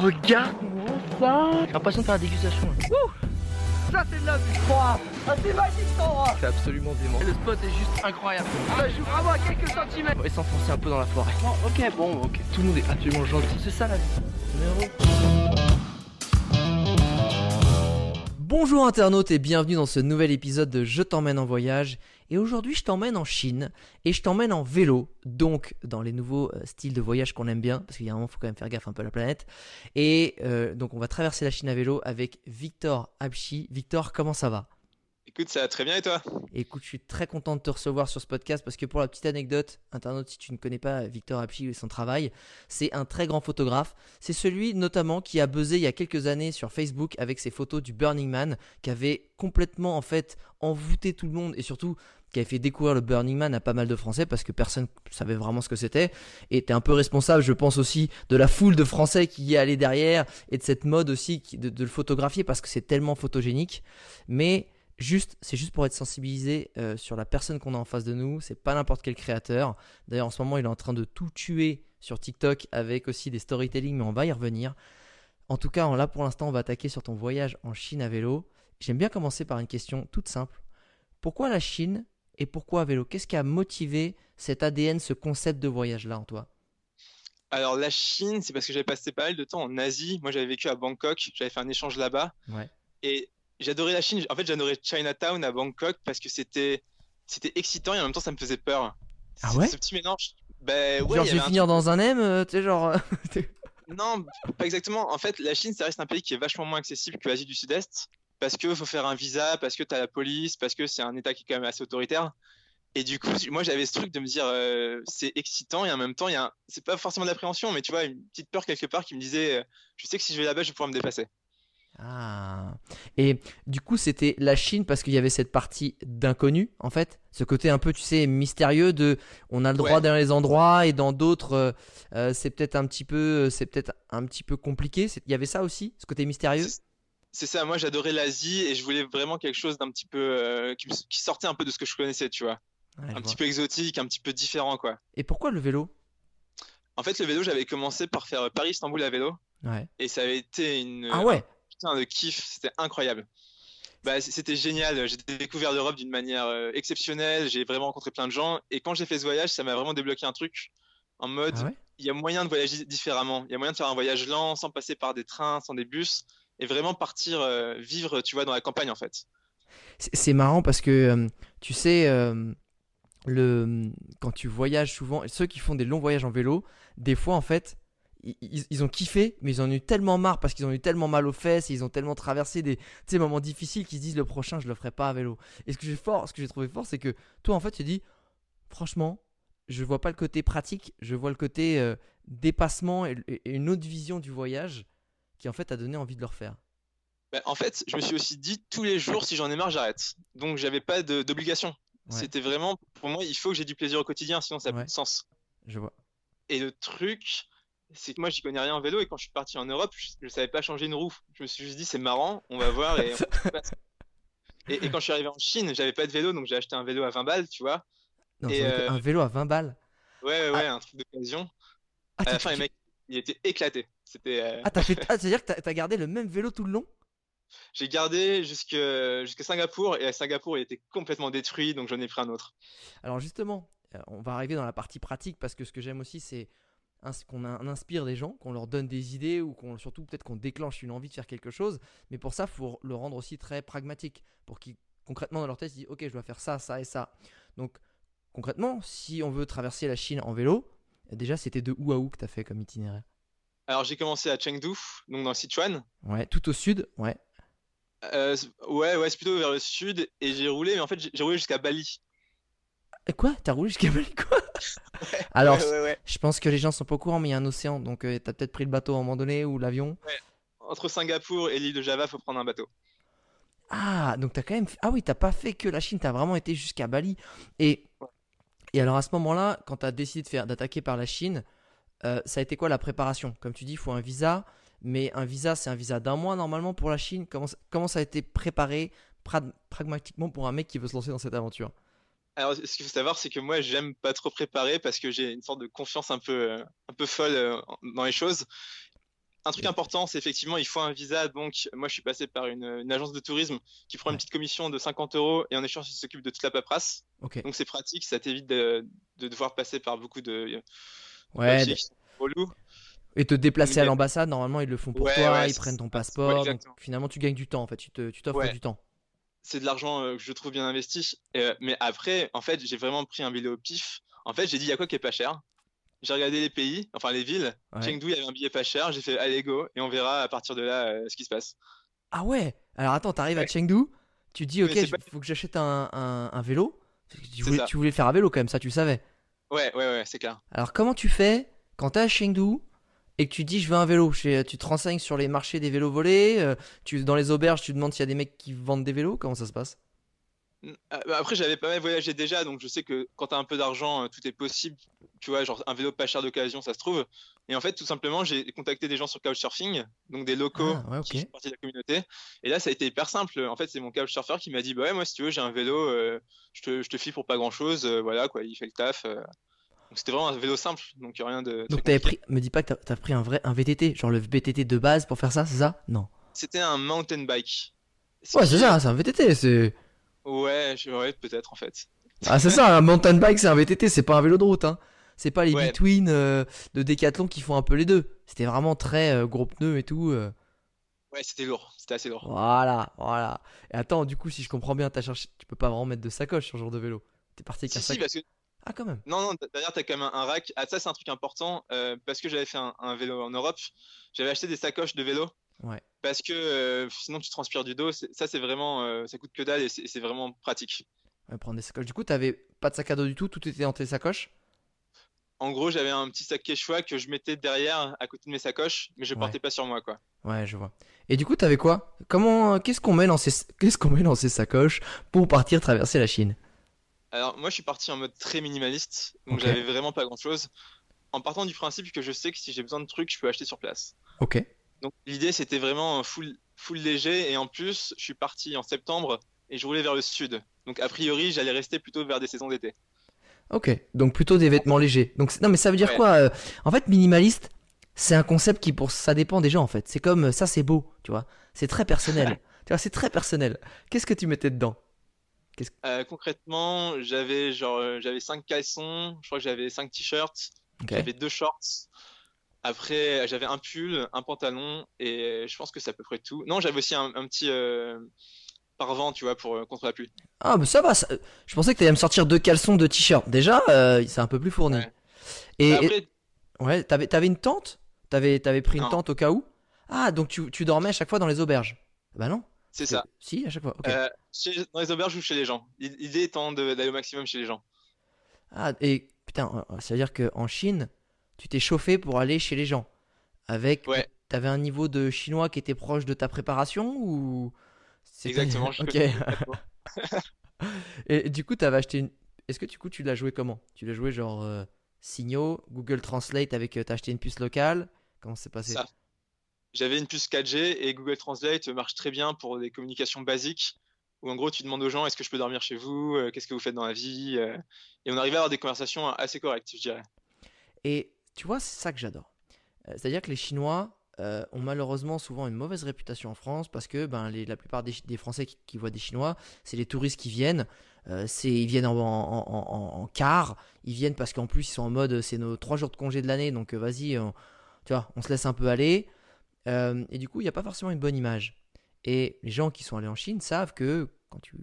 regarde-moi ça J'ai l'impression de faire la dégustation. là. Ça c'est de la vue Ah, c'est magique cet endroit C'est absolument dément. Le spot est juste incroyable Ça joue vraiment à quelques centimètres On va s'enfoncer un peu dans la forêt. Bon, ok, bon, ok. Tout le monde est absolument gentil. C'est ça la vie. Bonjour internautes et bienvenue dans ce nouvel épisode de Je t'emmène en voyage. Et aujourd'hui je t'emmène en Chine et je t'emmène en vélo, donc dans les nouveaux euh, styles de voyage qu'on aime bien, parce qu'il y a un moment il faut quand même faire gaffe un peu à la planète. Et euh, donc on va traverser la Chine à vélo avec Victor Abchi. Victor, comment ça va? Écoute, ça va très bien et toi? Écoute, je suis très content de te recevoir sur ce podcast parce que pour la petite anecdote, internaute, si tu ne connais pas Victor Apchi et son travail, c'est un très grand photographe. C'est celui notamment qui a buzzé il y a quelques années sur Facebook avec ses photos du Burning Man, qui avait complètement en fait envoûté tout le monde et surtout qui avait fait découvrir le Burning Man à pas mal de Français parce que personne savait vraiment ce que c'était. Et t'es un peu responsable, je pense aussi, de la foule de Français qui y allait derrière et de cette mode aussi de, de le photographier parce que c'est tellement photogénique. Mais Juste, c'est juste pour être sensibilisé euh, sur la personne qu'on a en face de nous. C'est pas n'importe quel créateur. D'ailleurs, en ce moment, il est en train de tout tuer sur TikTok avec aussi des storytelling, mais on va y revenir. En tout cas, là pour l'instant, on va attaquer sur ton voyage en Chine à vélo. J'aime bien commencer par une question toute simple. Pourquoi la Chine et pourquoi à vélo? Qu'est-ce qui a motivé cet ADN, ce concept de voyage-là en toi? Alors la Chine, c'est parce que j'avais passé pas mal de temps en Asie. Moi, j'avais vécu à Bangkok, j'avais fait un échange là-bas. Ouais. Et j'adorais la Chine. En fait, j'adorais Chinatown à Bangkok parce que c'était c'était excitant et en même temps, ça me faisait peur. Ah ouais Ce petit mélange. Ben ouais, Genre, je vais un finir dans un M, euh, tu sais, genre. euh, Non, pas exactement. En fait, la Chine, ça reste un pays qui est vachement moins accessible que l'Asie du Sud-Est parce qu'il faut faire un visa, parce que tu as la police, parce que c'est un État qui est quand même assez autoritaire. Et du coup, moi, j'avais ce truc de me dire, euh, c'est excitant et en même temps, il y a un... c'est pas forcément de l'appréhension, mais tu vois, une petite peur quelque part qui me disait, euh, je sais que si je vais là-bas, je vais pouvoir me dépasser. Ah. Et du coup, c'était la Chine parce qu'il y avait cette partie d'inconnu, en fait. Ce côté un peu, tu sais, mystérieux de on a le droit Ouais. dans les endroits et dans d'autres, euh, euh, c'est peut-être un petit peu, c'est peut-être un petit peu compliqué. Il y avait ça aussi, ce côté mystérieux? C'est- ça, moi, j'adorais l'Asie et je voulais vraiment quelque chose d'un petit peu, euh, qui, sortait un peu de ce que je connaissais, tu vois. Ouais, Un vois. petit peu exotique, un petit peu différent, quoi. Et pourquoi le vélo? En fait, le vélo, j'avais commencé par faire Paris-Istanbul à vélo Ouais. et ça avait été une, Ah ouais. Putain de kiff, c'était incroyable. Bah, c'était génial, j'ai découvert l'Europe d'une manière euh, exceptionnelle, j'ai vraiment rencontré plein de gens et quand j'ai fait ce voyage, ça m'a vraiment débloqué un truc en mode Ah ouais? il y a moyen de voyager différemment, il y a moyen de faire un voyage lent sans passer par des trains, sans des bus et vraiment partir euh, vivre, tu vois, dans la campagne en fait. C'est marrant parce que euh, tu sais, euh, le quand tu voyages souvent, ceux qui font des longs voyages en vélo, des fois en fait, ils, ils ont kiffé, mais ils en ont eu tellement marre parce qu'ils ont eu tellement mal aux fesses, et ils ont tellement traversé des moments difficiles qu'ils se disent le prochain je le ferai pas à vélo. Et ce que j'ai fort, ce que j'ai trouvé fort, c'est que toi en fait tu dis franchement, je vois pas le côté pratique, je vois le côté euh, dépassement et, et une autre vision du voyage qui en fait a donné envie de le refaire. Bah, en fait, je me suis aussi dit tous les jours si j'en ai marre, j'arrête. Donc j'avais pas d'obligation. Ouais. C'était vraiment pour moi, il faut que j'ai du plaisir au quotidien, sinon ça n'a Ouais. plus de sens. Je vois. Et le truc, c'est que moi, j'y connais rien en vélo et quand je suis parti en Europe, je, je savais pas changer une roue. Je me suis juste dit, c'est marrant, on va voir et, on passe. et, et quand je suis arrivé en Chine, j'avais pas de vélo, donc j'ai acheté un vélo à 20 balles, tu vois. Non, Et, euh, Un vélo à 20 balles. Ouais, ouais, ouais, un truc d'occasion. Ah, À la fin, les mecs, il était éclaté. C'était, euh, Ah, t'as fait... ah, c'est-à-dire que t'as gardé le même vélo tout le long? J'ai gardé jusqu'à Singapour et à Singapour, il était complètement détruit, donc j'en ai pris un autre. Alors justement, euh, on va arriver dans la partie pratique parce que ce que j'aime aussi, c'est qu'on in- on inspire des gens, qu'on leur donne des idées ou qu'on surtout peut-être qu'on déclenche une envie de faire quelque chose. Mais pour ça, il faut le rendre aussi très pragmatique pour qu'ils concrètement dans leur tête ils disent ok, je dois faire ça, ça et ça. Donc concrètement, si on veut traverser la Chine en vélo, déjà c'était de où à où que t'as fait comme itinéraire? Alors j'ai commencé à Chengdu, donc dans le Sichuan. Ouais, tout au sud, ouais. Euh, ouais, ouais, c'est plutôt vers le sud et j'ai roulé, mais en fait j'ai roulé jusqu'à Bali. Et quoi? T'as roulé jusqu'à Bali quoi? Alors, Ouais, ouais, ouais. je pense que les gens sont pas au courant, mais il y a un océan, donc euh, t'as peut-être pris le bateau à un moment donné ou l'avion. Entre Singapour et l'île de Java, faut prendre un bateau. Ah, donc t'as quand même. Ah oui, t'as pas fait que la Chine, t'as vraiment été jusqu'à Bali. Et, et alors à ce moment-là, quand t'as décidé de faire d'attaquer par la Chine, euh, ça a été quoi la préparation? Comme tu dis, il faut un visa, mais un visa, c'est un visa d'un mois normalement pour la Chine. Comment, ça- comment ça a été préparé pra- pragmatiquement pour un mec qui veut se lancer dans cette aventure? Alors, ce qu'il faut savoir, c'est que moi, j'aime pas trop préparer parce que j'ai une sorte de confiance un peu, euh, un peu folle euh, dans les choses. un truc important, c'est effectivement, il faut un visa. Donc, moi, je suis passé par une, une agence de tourisme qui prend Ouais. une petite commission de 50 euros et en échange, il s'occupe de toute la paperasse. Ok. Donc, c'est pratique, ça t'évite de, de devoir passer par beaucoup de Ouais. papiers d- qui sont relous. Et te déplacer à l'ambassade, normalement ils le font pour Ouais, toi, ouais, ils prennent ton Ouais, passeport. donc finalement tu gagnes du temps en fait, tu tu t'offres Ouais. du temps. C'est de l'argent euh, que je trouve bien investi. Euh, mais après, en fait, j'ai vraiment pris un vélo au pif. En fait, j'ai dit, il y a quoi qui est pas cher? J'ai regardé les pays, enfin les villes. Ouais. Chengdu, il y avait un billet pas cher. J'ai fait, allez, go. Et on verra à partir de là euh, ce qui se passe. Ah ouais? Alors attends, t'arrives à. Chengdu, tu dis ok, il pas- faut que j'achète un, un- un vélo. Tu voulais, ça. tu voulais faire un vélo quand même, ça tu le savais. Ouais, ouais, ouais, c'est clair. Alors comment tu fais quand t'es à Chengdu et que tu dis je veux un vélo Tu te renseignes sur les marchés des vélos volés, euh, tu, dans les auberges tu demandes s'il y a des mecs qui vendent des vélos, comment ça se passe? Euh, bah, Après, j'avais pas mal voyagé déjà, donc je sais que quand t'as un peu d'argent, euh, tout est possible. Tu vois, genre un vélo pas cher d'occasion, ça se trouve. Et en fait, tout simplement, j'ai contacté des gens sur Couchsurfing, donc des locaux Ah, ouais, qui font partie de la communauté. Et là, ça a été hyper simple. En fait, c'est mon Couchsurfer qui m'a dit, bah ouais, moi, si tu veux, j'ai un vélo, euh, je te, je te file pour pas grand chose. voilà, quoi, il fait le taf. euh. C'était vraiment un vélo simple, donc rien de. Donc t'avais pris, me dis pas que t'as- t'as pris un vrai un VTT, genre le VTT de base pour faire ça, c'est ça? Non. C'était un mountain bike. Ouais, c'est ça, c'est un VTT, c'est. Ouais, je- ouais, peut-être en fait. Ah, c'est ça, un mountain bike, c'est un VTT, c'est pas un vélo de route, hein. C'est pas les Ouais. between euh, de Decathlon qui font un peu les deux. C'était vraiment très euh, gros pneus et tout. euh. Ouais, c'était lourd, c'était assez lourd. Voilà, voilà. Et attends, du coup, si je comprends bien, cherché, tu peux pas vraiment mettre de sacoche sur ce genre de vélo. T'es parti avec Si, un si, sac. parce que Ah, quand même. Non, non, derrière, t'as quand même un, rack. Ah, ça, c'est un truc important euh, parce que j'avais fait un, un vélo en Europe. J'avais acheté des sacoches de vélo. Ouais. Parce que euh, sinon, tu transpires du dos. Ça, c'est vraiment. euh, ça coûte que dalle et c'est vraiment pratique. Ouais, prendre des sacoches. Du coup, t'avais pas de sac à dos du tout, tout était dans tes sacoches? En gros, j'avais un petit sac Quechua que je mettais derrière à côté de mes sacoches, mais je Ouais. portais pas sur moi, quoi. Ouais, je vois. Et du coup, t'avais quoi? Comment, qu'est-ce qu'on met dans ces, qu'est-ce qu'on met dans ces sacoches pour partir traverser la Chine? Alors, moi, je suis parti en mode très minimaliste, donc j'avais vraiment pas grand-chose. En partant du principe que je sais que si j'ai besoin de trucs, je peux acheter sur place. Ok. Donc l'idée c'était vraiment full, full léger et en plus je suis parti en septembre et je roulais vers le sud. Donc a priori j'allais rester plutôt vers des saisons d'été. Ok, donc plutôt des vêtements légers. Donc non, mais ça veut dire Ouais. quoi euh, En fait, minimaliste, c'est un concept qui pour ça dépend des gens en fait. C'est comme euh, ça, c'est beau, tu vois. C'est très personnel. tu vois, c'est très personnel. Qu'est-ce que tu mettais dedans? Euh, concrètement j'avais genre euh, j'avais cinq caleçons, je crois que j'avais cinq t-shirts, Ok. j'avais deux shorts. Après j'avais un pull, un pantalon et je pense que c'est à peu près tout. Non j'avais aussi un, un petit euh, parvent tu vois pour euh, contre la pluie. Ah, mais ça va. ça- Je pensais que t'allais me sortir deux caleçons, deux t-shirts. Déjà, c'est un peu plus fourni. Ouais. Et, Bah, et- ouais, t'avais, une tente? T'avais, pris une Non. tente au cas où? Ah, donc tu, tu dormais à chaque fois dans les auberges Bah non. C'est ça. Si, à chaque fois. Euh, chez- dans les auberges ou chez les gens? L'idée étant d'aller au maximum chez les gens. Ah, et putain, euh, ça veut dire qu'en Chine, tu t'es chauffé pour aller chez les gens. Avec. Ouais. T'avais un niveau de chinois qui était proche de ta préparation ou. Exactement. je Ok. Et du coup, t'avais acheté une. Est-ce que du coup, tu l'as joué comment? Tu l'as joué genre euh, signaux, Google Translate avec. euh, T'as acheté une puce locale? Comment c'est passé? Ça. J'avais une puce 4G et Google Translate marche très bien pour des communications basiques où en gros tu demandes aux gens est-ce que je peux dormir chez vous, Euh, qu'est-ce que vous faites dans la vie, euh, et on arrivait à avoir des conversations assez correctes, je dirais. Et tu vois, c'est ça que j'adore. Euh, C'est-à-dire que les Chinois ont malheureusement souvent une mauvaise réputation en France parce que ben, la plupart des, Français qui, voient des Chinois, c'est les touristes qui viennent. Ils viennent en, car. Ils viennent parce qu'en plus, ils sont en mode c'est nos trois jours de congé de l'année, donc vas-y, on se laisse un peu aller. Euh, et du coup, il n'y a pas forcément une bonne image. Et les gens qui sont allés en Chine savent que quand tu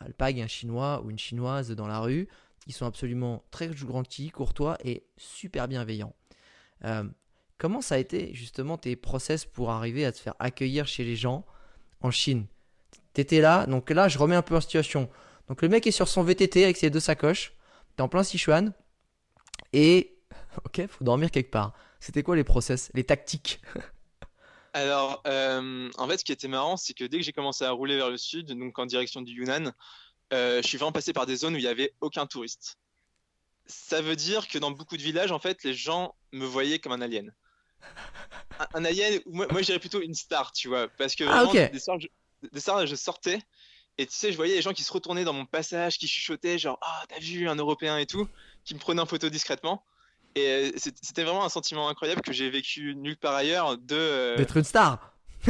alpagues un Chinois ou une Chinoise dans la rue, ils sont absolument très gentils, courtois et super bienveillants. Euh, comment ça a été justement tes process pour arriver à te faire accueillir chez les gens en Chine? T'étais là, donc là je remets un peu en situation. Donc le mec est sur son VTT avec ses deux sacoches, t'es en plein Sichuan et ok, faut dormir quelque part. C'était quoi les process, les tactiques? Alors, euh, en fait, ce qui était marrant, c'est que dès que j'ai commencé à rouler vers le sud, donc en direction du Yunnan, euh, je suis vraiment passé par des zones où il n'y avait aucun touriste. Ça veut dire que dans beaucoup de villages, en fait, les gens me voyaient comme un alien. Un, un alien, moi, moi je dirais plutôt une star, tu vois, parce que Ah, des soirs, je, des soirs, je sortais et tu sais, je voyais les gens qui se retournaient dans mon passage, qui chuchotaient, genre, ah, t'as vu un Européen et tout, qui me prenaient en photo discrètement. Et euh, c'était vraiment un sentiment incroyable que j'ai vécu nulle part ailleurs. De, euh, D'être une star.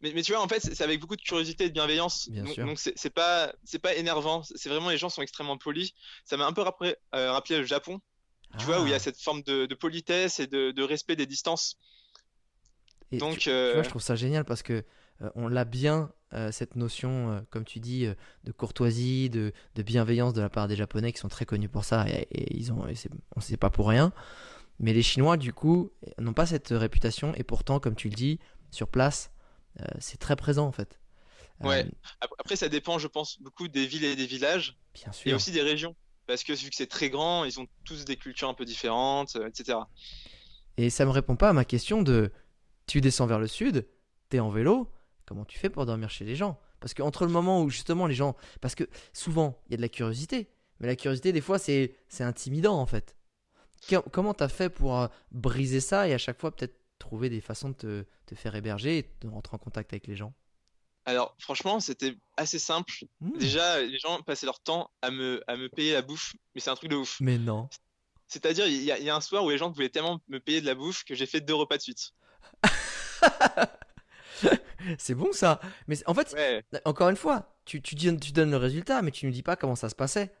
mais, mais tu vois, en fait, c'est avec beaucoup de curiosité et de bienveillance. Bien donc c'est pas, pas énervant. C'est vraiment les gens sont extrêmement polis. Ça m'a un peu rappelé, euh, rappelé le Japon, tu vois, où il y a Ah. cette forme de, de politesse et de, de respect des distances. Et Donc, tu, tu vois, je trouve ça génial parce que euh, on l'a bien euh, cette notion, euh, comme tu dis, euh, de courtoisie, de, de bienveillance de la part des Japonais qui sont très connus pour ça et, et ils ont, et on sait pas pour rien. Mais les Chinois, du coup, n'ont pas cette réputation et pourtant, comme tu le dis, sur place, c'est très présent en fait. Ouais. Ap- après, ça dépend, je pense, beaucoup des villes et des villages. bien Et aussi des régions. Parce que vu que c'est très grand, ils ont tous des cultures un peu différentes, etc. Et ça me répond pas à ma question de tu descends vers le sud, t'es en vélo, comment tu fais pour dormir chez les gens? Parce que entre le moment où justement les gens. Parce que souvent, il y a de la curiosité. Mais la curiosité, des fois, c'est c'est intimidant en fait. Comment t'as fait pour euh, briser ça et à chaque fois peut-être trouver des façons de te, te faire héberger et de rentrer en contact avec les gens? Alors, franchement, c'était assez simple. Hmm. Déjà, les gens passaient leur temps à me, à me payer la bouffe, mais c'est un truc de ouf. Mais non. C'est-à-dire, il y, y a un soir où les gens voulaient tellement me payer de la bouffe que j'ai fait deux repas de suite. C'est bon ça. Mais en fait, Ouais. encore une fois, tu, tu, dis- tu donnes le résultat, mais tu ne dis pas comment ça se passait.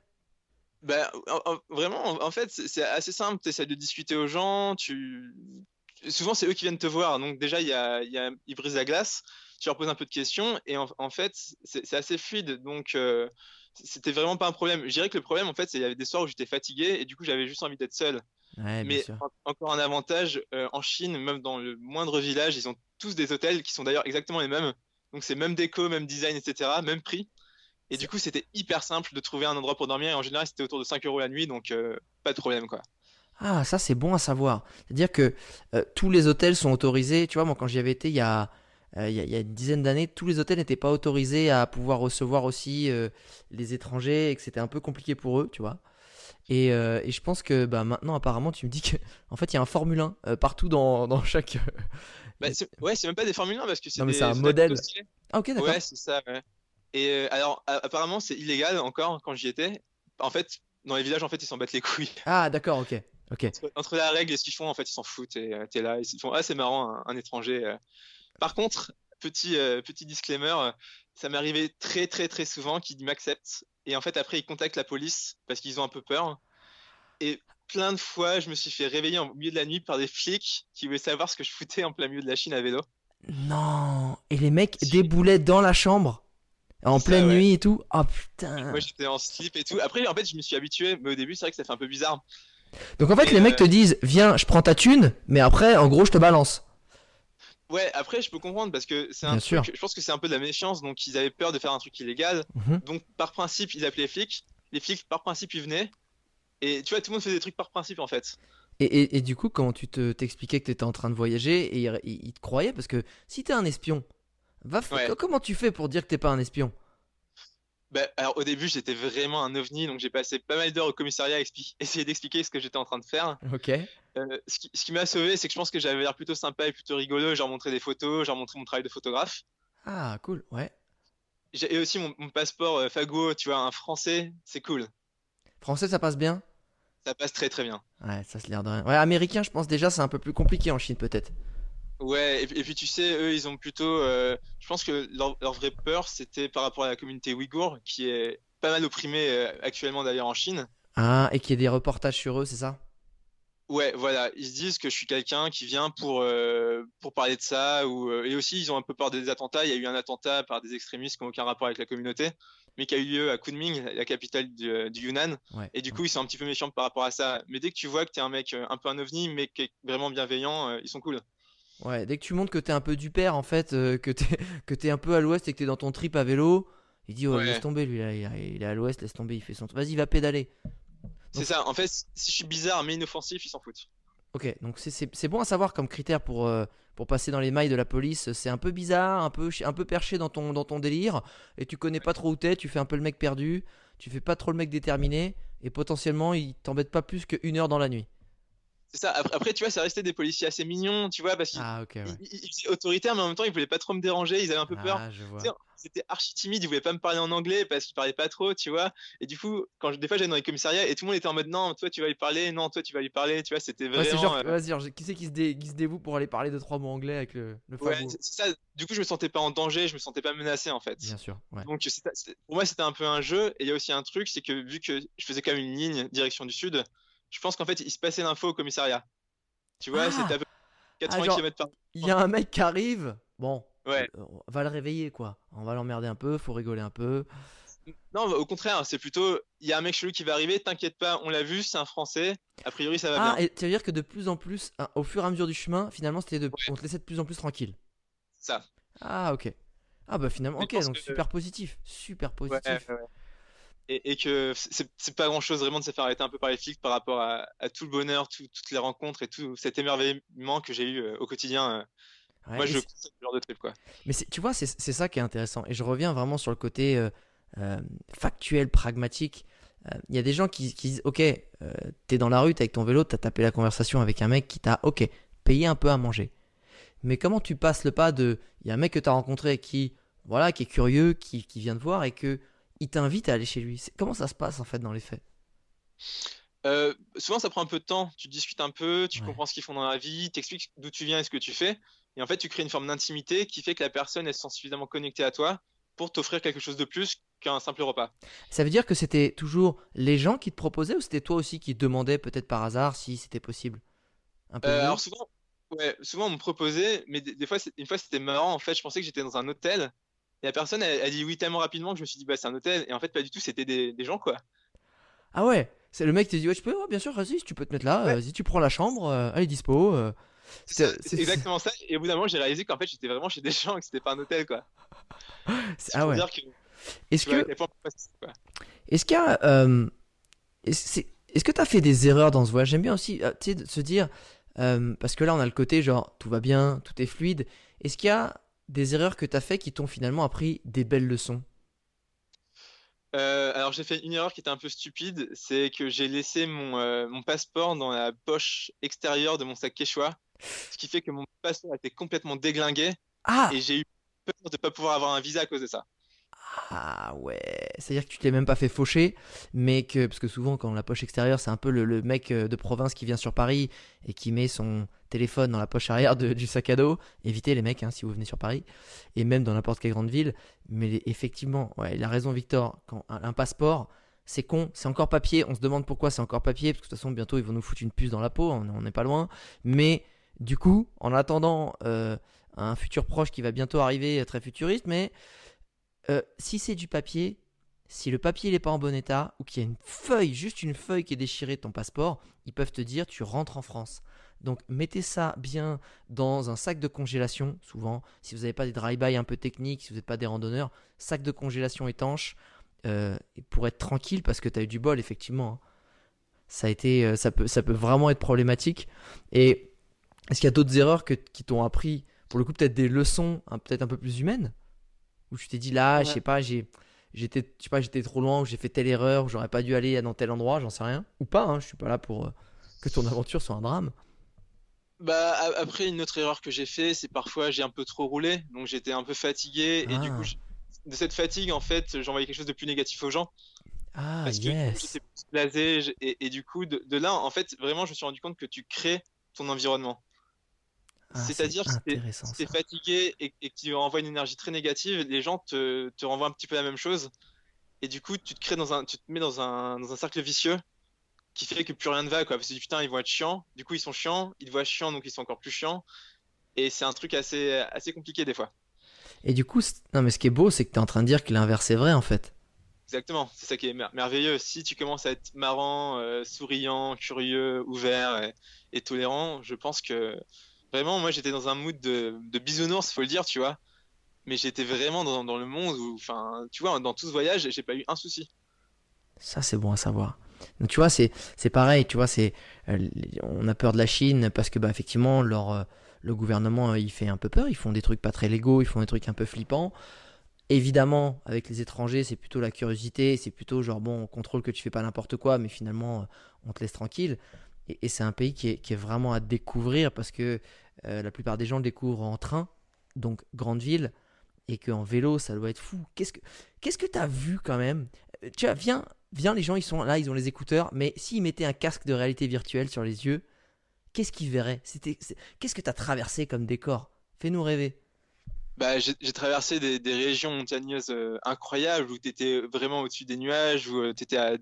Bah, en- en- vraiment, en, fait, c'est assez simple. Tu essaies de discuter aux gens. Tu... Souvent, c'est eux qui viennent te voir. Donc, déjà, il y a, il y a- ils brisent la glace. Tu leur poses un peu de questions. Et en, en fait, c'est assez fluide. Donc, euh, c'était vraiment pas un problème. Je dirais que le problème, en fait, c'est qu'il y avait des soirs où j'étais fatigué et du coup, j'avais juste envie d'être seul. Ouais, Mais encore un avantage, euh, en Chine, même dans le moindre village, ils ont tous des hôtels qui sont d'ailleurs exactement les mêmes. Donc c'est même déco, même design, etc., même prix. Et du coup, c'était hyper simple de trouver un endroit pour dormir. Et en général, c'était autour de 5 euros la nuit, donc euh, pas de problème, quoi. Ah, ça c'est bon à savoir. C'est-à-dire que euh, tous les hôtels sont autorisés. Tu vois, moi quand j'y avais été il y a, euh, il y a, il y a une dizaine d'années, tous les hôtels n'étaient pas autorisés à pouvoir recevoir aussi les étrangers et que c'était un peu compliqué pour eux, tu vois. Et, euh, et je pense que bah, maintenant, apparemment, tu me dis que en fait, il y a un Formule 1 euh, partout dans, dans chaque. Bah, c'est- ouais, c'est même pas des Formule 1 parce que c'est Non, mais c'est un modèle. Ah, ok, d'accord. Ouais, c'est ça, ouais. Et euh, alors, apparemment, c'est illégal encore quand j'y étais. En fait, dans les villages, en fait, ils s'en battent les couilles. Ah, d'accord, ok. Ok. Entre, entre la règle et ce qu'ils font, en fait, ils s'en foutent. Et euh, t'es là, ils se font, ah, c'est marrant, un, un étranger. euh. Par contre, petit, euh, petit disclaimer, ça m'est arrivé très, très, très souvent qu'ils m'acceptent. Et en fait, après, ils contactent la police parce qu'ils ont un peu peur. Et plein de fois, je me suis fait réveiller en milieu de la nuit par des flics qui voulaient savoir ce que je foutais en plein milieu de la Chine à vélo. Non. Et les mecs Si. déboulaient dans la chambre en ça, pleine ouais. nuit et tout. Oh putain. Moi, j'étais en slip et tout. Après, en fait, je me suis habitué, mais au début, c'est vrai que ça fait un peu bizarre. Donc en fait, Et, les mecs euh, te disent Viens, je prends ta thune, mais après, en gros, je te balance. Ouais, après, je peux comprendre parce que c'est un Bien truc, sûr. je pense que c'est un peu de la méfiance, donc ils avaient peur de faire un truc illégal. Mhm. Donc, par principe, ils appelaient les flics. Les flics, par principe, ils venaient. Et tu vois, tout le monde faisait des trucs par principe, en fait. Et, et- et du coup, comment tu te t'expliquais que tu étais en train de voyager et ils il, il te croyaient Parce que si t'es un espion, va f- Ouais. comment tu fais pour dire que t'es pas un espion? Bah, alors, au début, j'étais vraiment un ovni, donc j'ai passé pas mal d'heures au commissariat à expli- essayer d'expliquer ce que j'étais en train de faire. Ok. Euh, ce qui, ce qui m'a sauvé, c'est que je pense que j'avais l'air plutôt sympa et plutôt rigolo. J'ai remontré des photos, j'ai remontré mon travail de photographe. Ah, cool, ouais. J'ai et aussi mon, mon passeport euh, Fago, tu vois, un français, c'est cool. Français, ça passe bien? Ça passe très très bien. Ouais, ça se l'air de rien. Ouais, américain, je pense déjà, c'est un peu plus compliqué en Chine, peut-être. Ouais, et, puis- et puis tu sais, eux, ils ont plutôt. euh, je pense que leur, leur vraie peur, c'était par rapport à la communauté ouïghour, qui est pas mal opprimée euh, actuellement d'ailleurs en Chine. Ah, et qu'il y ait des reportages sur eux, c'est ça? Ouais, voilà, ils se disent que je suis quelqu'un qui vient pour, euh, pour parler de ça, ou, euh, et aussi ils ont un peu peur des attentats. Il y a eu un attentat par des extrémistes qui n'ont aucun rapport avec la communauté, mais qui a eu lieu à Kunming, la capitale du, euh, du Yunnan, Ouais. et du coup ils sont un petit peu méfiants par rapport à ça. Mais dès que tu vois que t'es un mec euh, un peu un ovni, mais qui est vraiment bienveillant, euh, ils sont cool. Ouais, dès que tu montres que t'es un peu du père, en fait, euh, que t'es que t'es un peu à l'ouest et que t'es dans ton trip à vélo, il dit, oh, Ouais. laisse tomber, lui, là, il est- il est à l'ouest, laisse tomber, il fait son... Vas-y, va pédaler. C'est ça, en fait, si je suis bizarre mais inoffensif, ils s'en foutent. Ok, donc c'est- bon à savoir comme critère pour, euh, pour passer dans les mailles de la police. C'est un peu bizarre, un peu, un peu perché dans ton, dans ton délire, et tu connais pas trop où t'es, tu fais un peu le mec perdu, tu fais pas trop le mec déterminé, et potentiellement il t'embête pas plus qu'une heure dans la nuit. C'est ça. Après, tu vois, ça restait des policiers assez mignons, tu vois, parce qu'ils Ah, ouais. étaient autoritaires, mais en même temps, ils voulaient pas trop me déranger, ils avaient un peu peur. Ah, sais, C'était archi timide, ils voulaient pas me parler en anglais parce qu'ils parlaient pas trop, tu vois. Et du coup, quand je- des fois j'allais dans les commissariats et tout le monde était en mode non, toi tu vas lui parler, non, toi tu vas lui parler, tu vois, c'était Ouais, vraiment. genre, euh, vas-y, genre, qui c'est qui se, dé- qui se dévoue pour aller parler de trois mots anglais avec le, le ouais, ça. Du coup, je me sentais pas en danger, je me sentais pas menacé en fait. Bien sûr, ouais. Donc pour moi, c'était un peu un jeu. Et il y a aussi un truc, c'est que vu que je faisais quand même une ligne direction du sud, je pense qu'en fait, il se passait l'info au commissariat. Tu vois, Ah c'était à peu près 80 Ah, genre- km par Il y a un mec qui arrive, bon, Ouais. on va le réveiller, quoi. On va l'emmerder un peu, faut rigoler un peu. Non, au contraire, c'est plutôt, il y a un mec chelou qui va arriver, t'inquiète pas, on l'a vu, c'est un Français, a priori ça va Ah, bien. et tu veux dire que de plus en plus, hein, au fur et à mesure du chemin, finalement, c'était de... Ouais. on te laissait de plus en plus tranquille. Ça. Ah, ok. Ah, bah finalement, Mais ok, donc super positif. Super positif. ouais, ouais. Et, et que c'est pas grand chose vraiment de se faire arrêter un peu par les flics par rapport à, à tout le bonheur, tout- toutes les rencontres et tout cet émerveillement que j'ai eu euh, au quotidien. euh. Ouais, Moi, je ce genre de trip, quoi. Mais tu vois, c'est ça qui est intéressant. Et je reviens vraiment sur le côté euh, euh, factuel, pragmatique. Il y a des gens qui, qui disent Ok, euh, t'es dans la rue, t'es avec ton vélo, t'as tapé la conversation avec un mec qui t'a, ok, payé un peu à manger. Mais comment tu passes le pas de. Il y a un mec que t'as rencontré qui, voilà, qui est curieux, qui, qui vient te voir et que il t'invite à aller chez lui. Comment ça se passe en fait dans les faits? Euh, souvent, ça prend un peu de temps. Tu discutes un peu, tu Ouais. comprends ce qu'ils font dans la vie, t'expliques d'où tu viens et ce que tu fais. Et en fait, tu crées une forme d'intimité qui fait que la personne elle se sent suffisamment connectée à toi pour t'offrir quelque chose de plus qu'un simple repas. Ça veut dire que c'était toujours les gens qui te proposaient ou c'était toi aussi qui demandais peut-être par hasard si c'était possible? Un peu Euh, alors souvent, ouais, souvent on me proposait, mais des, des fois, une fois c'était marrant. En fait, je pensais que j'étais dans un hôtel. Et la personne, elle, elle dit oui tellement rapidement que je me suis dit bah c'est un hôtel. Et en fait, pas du tout. C'était des, des gens quoi. Ah ouais, c'est le mec qui te dit ouais, tu peux, ouais, bien sûr, vas-y, tu peux te mettre là, Ouais. vas-y, tu prends la chambre, euh, allez dispo. euh. C'est exactement ça. Et au bout d'un moment, j'ai réalisé qu'en fait, j'étais vraiment chez des gens et que c'était pas un hôtel quoi. Ah ouais. Est-ce que, est-ce qu'il y a, euh, est-ce que t'as fait des erreurs dans ce voyage? J'aime bien aussi, euh, tu sais, de se dire, parce que là, on a le côté genre tout va bien, tout est fluide. Est-ce qu'il y a des erreurs que t'as fait qui t'ont finalement appris des belles leçons Euh, alors j'ai fait une erreur qui était un peu stupide, c'est que j'ai laissé mon, euh, mon passeport dans la poche extérieure de mon sac Quechua, ce qui fait que mon passeport était complètement déglingué Ah, et j'ai eu peur de ne pas pouvoir avoir un visa à cause de ça. Ah ouais, c'est-à-dire que tu t'es même pas fait faucher, mais que, parce que souvent quand la poche extérieure, c'est un peu le, mec euh, de province qui vient sur Paris et qui met son téléphone dans la poche arrière du sac à dos. Évitez les mecs hein, si vous venez sur Paris, et même dans n'importe quelle grande ville. Mais effectivement, ouais, il a raison Victor, quand un, un passeport, c'est con, c'est encore papier, on se demande pourquoi c'est encore papier, parce que de toute façon bientôt ils vont nous foutre une puce dans la peau, on on n'est pas loin. Mais du coup, en attendant euh, un futur proche qui va bientôt arriver, euh, très futuriste, mais euh, si c'est du papier, si le papier n'est pas en bon état, ou qu'il y a une feuille, juste une feuille qui est déchirée de ton passeport, ils peuvent te dire tu rentres en France. Donc mettez ça bien dans un sac de congélation, souvent, si vous n'avez pas des drive-by un peu techniques, si vous n'êtes pas des randonneurs, sac de congélation étanche, euh, pour être tranquille, parce que tu as eu du bol, effectivement. hein. Ça, a été, euh, ça, peut, ça peut vraiment être problématique. Et est-ce qu'il y a d'autres erreurs que, qui t'ont appris, pour le coup, peut-être des leçons hein, peut-être un peu plus humaines? Où tu t'es dit là, je sais pas, j'ai j'étais je sais pas j'étais trop loin ou j'ai fait telle erreur ou j'aurais pas dû aller dans tel endroit j'en sais rien. Ou pas hein, je suis pas là pour euh, que ton aventure soit un drame. Bah après une autre erreur que j'ai fait, c'est parfois j'ai un peu trop roulé, donc j'étais un peu fatigué et du Ah. coup je- de cette fatigue en fait j'envoyais quelque chose de plus négatif aux gens. Ah parce que yes. j'étais plus blasé je- et, et du coup de, de là en fait vraiment je me suis rendu compte que tu crées ton environnement. Ah, C'est-à-dire c'est que si t'es fatigué et, et que tu envoies une énergie très négative, les gens te, te renvoient un petit peu la même chose. Et du coup, tu te crées dans un, tu te mets dans un, dans un cercle vicieux qui fait que plus rien ne va, quoi. Parce que putain, ils vont être chiants. Du coup, ils sont chiants. Ils te voient chiants, donc ils sont encore plus chiants. Et c'est un truc assez, assez compliqué des fois. et du coup non mais ce qui est beau c'est que tu es en train de dire que l'inverse est vrai en fait Exactement. C'est ça qui est mer- merveilleux. Si tu commences à être marrant, euh, souriant, curieux, ouvert et, et tolérant, je pense que vraiment, moi, j'étais dans un mood de, de bisounours, faut le dire, tu vois. Mais j'étais vraiment dans, dans le monde où, enfin, tu vois, dans tout ce voyage, j'ai pas eu un souci. Ça, c'est bon à savoir. Donc, tu vois, c'est pareil, tu vois, c'est euh, on a peur de la Chine parce que bah effectivement leur euh, le gouvernement euh, il fait un peu peur, ils font des trucs pas très légaux, ils font des trucs un peu flippants. Évidemment, avec les étrangers, c'est plutôt la curiosité, c'est plutôt genre bon, on contrôle que tu fais pas n'importe quoi, mais finalement on te laisse tranquille. Et, c'est un pays qui est, vraiment à découvrir parce que euh, la plupart des gens le découvrent en train, donc grande ville, et qu'en vélo, ça doit être fou. Qu'est-ce que qu'est-ce que t'as vu quand même? Euh, Tu vois, viens, viens, les gens, ils sont là, ils ont les écouteurs, mais s'ils mettaient un casque de réalité virtuelle sur les yeux, qu'est-ce qu'ils verraient? Qu'est-ce que t'as traversé comme décor? Fais-nous rêver. Bah, j'ai traversé des, régions montagneuses euh, incroyables où tu étais vraiment au-dessus des nuages, où tu étais à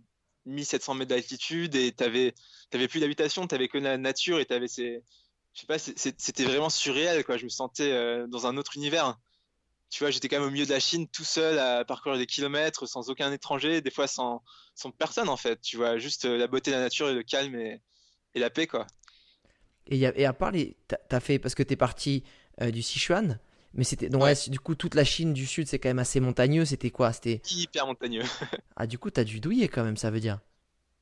1700 mètres d'altitude et t'avais t'avais plus d'habitation, t'avais que la nature et t'avais ces, je sais pas, c'était vraiment surréel quoi. Je me sentais euh, dans un autre univers. Tu vois, j'étais quand même au milieu de la Chine, tout seul à parcourir des kilomètres, sans aucun étranger, des fois sans sans personne en fait. Tu vois, juste euh, la beauté de la nature et le calme et, et la paix quoi. Et, y et à part les, t'as fait parce que t'es parti euh, du Sichuan, mais c'était donc Ouais. ouais, du coup toute la Chine du Sud, c'est quand même assez montagneux. C'était quoi C'était Hyper montagneux. ah du coup t'as dû douiller quand même, ça veut dire.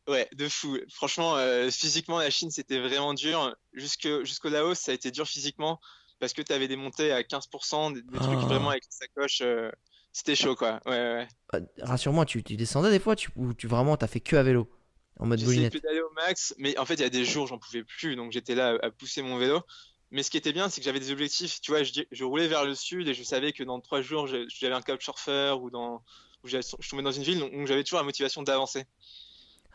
Ouais, de fou. Franchement, euh, physiquement, la Chine, c'était vraiment dur. Jusque, jusqu'au Laos, ça a été dur physiquement parce que tu avais des montées à 15%, des, des trucs Ah. vraiment avec la sacoche. euh, c'était chaud, quoi. Ouais, ouais. Euh, Rassure-moi, tu, tu descendais des fois, tu, ou tu vraiment t'as fait que à vélo en mode boulinette. pédaler au max, mais en fait, il y a des jours, j'en pouvais plus, donc j'étais là à pousser mon vélo. Mais ce qui était bien, c'est que j'avais des objectifs. Tu vois, je, roulais vers le sud et je savais que dans trois jours, j'avais un couchsurfer ou dans, je tombais dans une ville, donc j'avais toujours la motivation d'avancer.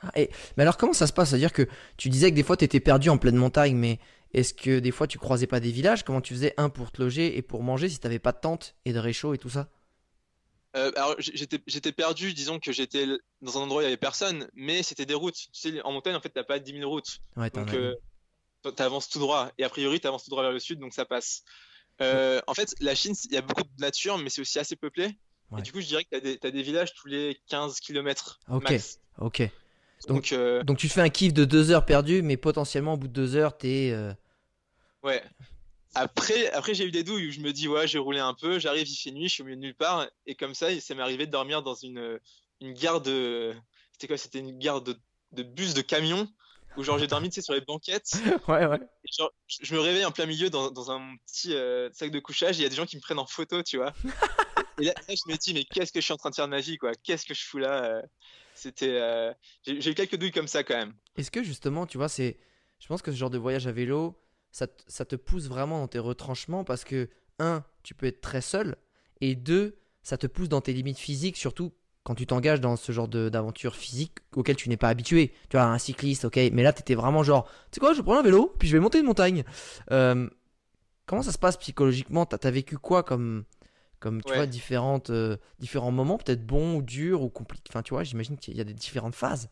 Ah, et, mais alors comment ça se passe? C'est-à-dire que tu disais que des fois tu étais perdu en pleine montagne, mais est-ce que des fois tu croisais pas des villages? Comment tu faisais un pour te loger et pour manger si t'avais pas de tente et de réchaud et tout ça? Euh, alors j'étais perdu, disons que j'étais dans un endroit où il y avait personne, mais c'était des routes. Tu sais, en montagne, en fait, t'as pas 10 000 routes. Ouais, Donc, euh, t- t'avances tout droit. Et a priori, t'avances tout droit vers le sud, donc ça passe. Euh, en fait, la Chine, il y a beaucoup de nature, mais c'est aussi assez peuplé. Ouais. Et du coup, je dirais que des, t'as des villages tous les 15 km Ok. max. Ok. Donc, euh, Donc tu te fais un kiff de deux heures perdu, mais potentiellement au bout de deux heures t'es. euh, ouais. Après, après j'ai eu des douilles où je me dis, ouais, j'ai roulé un peu, j'arrive, il fait nuit, je suis au milieu de nulle part. Et comme ça, ça m'est arrivé de dormir dans une, une gare de. C'était quoi? C'était une gare de, de bus de camion où genre j'ai dormi tu sais, sur les banquettes. Ouais, ouais. Et genre, je me réveille en plein milieu dans, dans un petit euh, sac de couchage et il y a des gens qui me prennent en photo, tu vois. et là, là, je me dis, mais qu'est-ce que je suis en train de faire de ma vie, quoi? Qu'est-ce que je fous là? euh, C'était. euh, J'ai eu quelques douilles comme ça quand même. Est-ce que justement, tu vois, c'est. Je pense que ce genre de voyage à vélo, ça, ça te pousse vraiment dans tes retranchements parce que, un, tu peux être très seul, et deux, ça te pousse dans tes limites physiques, surtout quand tu t'engages dans ce genre d'aventure physique auquel tu n'es pas habitué. Tu vois, un cycliste, ok, mais là, tu étais vraiment genre, tu sais quoi, je prends un vélo, puis je vais monter une montagne. Euh, comment ça se passe psychologiquement? T'as as vécu quoi comme. Comme tu Ouais. vois, différentes, euh, différents moments, peut-être bons ou durs ou compliqués. Enfin, tu vois, j'imagine qu'il y a des différentes phases.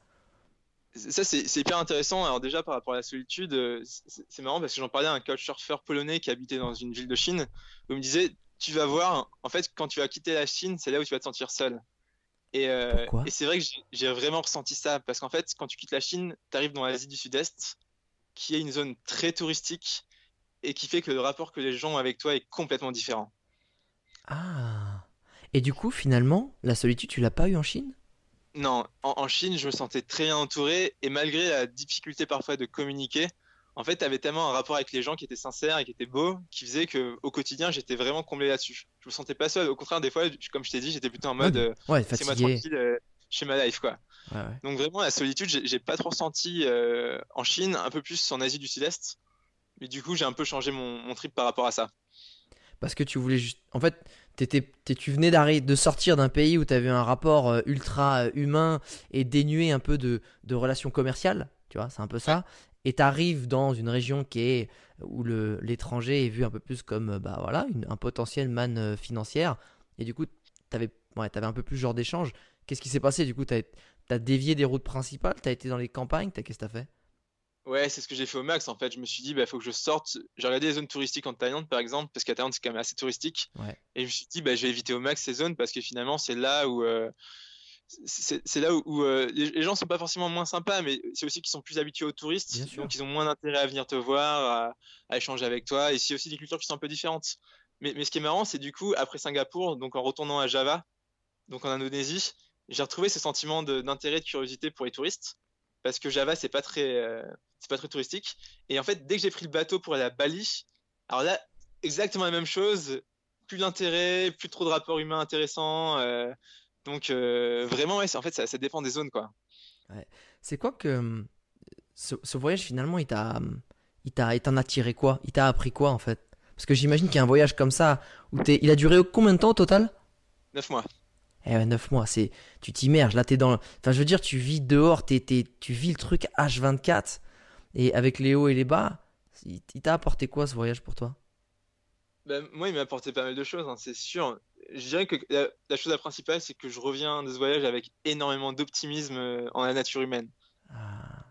Ça, c'est hyper intéressant. Alors, déjà, par rapport à la solitude, euh, c'est marrant parce que j'en parlais à un couchsurfer polonais qui habitait dans une ville de Chine où il me disait Tu vas voir, en fait, quand tu vas quitter la Chine, c'est là où tu vas te sentir seul. Et, euh, et c'est vrai que j'ai- j'ai vraiment ressenti ça parce qu'en fait, quand tu quittes la Chine, tu arrives dans l'Asie du Sud-Est, qui est une zone très touristique et qui fait que le rapport que les gens ont avec toi est complètement différent. Ah. Et du coup, finalement, la solitude, tu l'as pas eu en Chine? Non, en, en Chine, je me sentais très bien entouré et malgré la difficulté parfois de communiquer, en fait, tu avais tellement un rapport avec les gens qui était sincère et qui était beau, qui faisait que au quotidien, j'étais vraiment comblé là-dessus. Je me sentais pas seul. Au contraire, des fois, comme je t'ai dit, j'étais plutôt en mode euh, Ouais, c'est moi tranquille euh, chez ma life, quoi. Ouais, ouais. Donc vraiment, la solitude, j'ai pas trop ressenti euh, en Chine, un peu plus en Asie du Sud-Est. Mais du coup, j'ai un peu changé mon, mon trip par rapport à ça. Parce que tu voulais juste. En fait, tu venais de sortir d'un pays où tu avais un rapport euh, ultra euh, humain et dénué un peu de, de relations commerciales. Tu vois, c'est un peu ça. Et tu arrives dans une région qui est où l'étranger est vu un peu plus comme euh, bah voilà une- un potentiel manne euh, financière. Et du coup, t'avais ouais, t'avais un peu plus ce genre d'échange. Qu'est-ce qui s'est passé? Du coup, t'as as dévié des routes principales, t'as été dans les campagnes, qu'est-ce que t'as fait? Ouais, c'est ce que j'ai fait au max. En fait, je me suis dit, bah, faut que je sorte. J'ai regardé les zones touristiques en Thaïlande, par exemple, parce qu'à Thaïlande, c'est quand même assez touristique. Ouais. Et je me suis dit, bah, je vais éviter au max ces zones parce que finalement, c'est là où, euh, c'est là où, où, euh, les, gens sont pas forcément moins sympas, mais c'est aussi qu'ils sont plus habitués aux touristes. Donc, ils ont moins d'intérêt à venir te voir, à, à échanger avec toi. Et c'est aussi des cultures qui sont un peu différentes. Mais, mais ce qui est marrant, c'est du coup, après Singapour, donc en retournant à Java, donc en Indonésie, j'ai retrouvé ce sentiment de- d'intérêt, de, curiosité pour les touristes. Parce que Java, c'est pas très, euh, c'est pas très touristique. Et en fait, dès que j'ai pris le bateau pour aller à Bali, alors là, exactement la même chose. Plus d'intérêt, plus trop de rapports humains intéressants. euh, donc euh, vraiment, ouais, en fait, ça, ça dépend des zones, quoi. C'est quoi que. ce, ce voyage, finalement, il t'a, il t'a, il t'en a tiré quoi? Il t'a appris quoi, en fait? Parce que j'imagine qu'il y a un voyage comme ça, où t'es, il a duré combien de temps au total? 9 mois. Eh ouais, 9 mois, c'est, tu t'immerges, là, t'es dans, le- enfin, je veux dire, tu vis dehors, t'es, t'es- tu vis le truc H24, et avec les hauts et les bas, il, il t'a apporté quoi, ce voyage, pour toi? Bah, moi, il m'a apporté pas mal de choses, hein, c'est sûr. Je dirais que la, la chose la principale, c'est que je reviens de ce voyage avec énormément d'optimisme euh, en la nature humaine. Ah,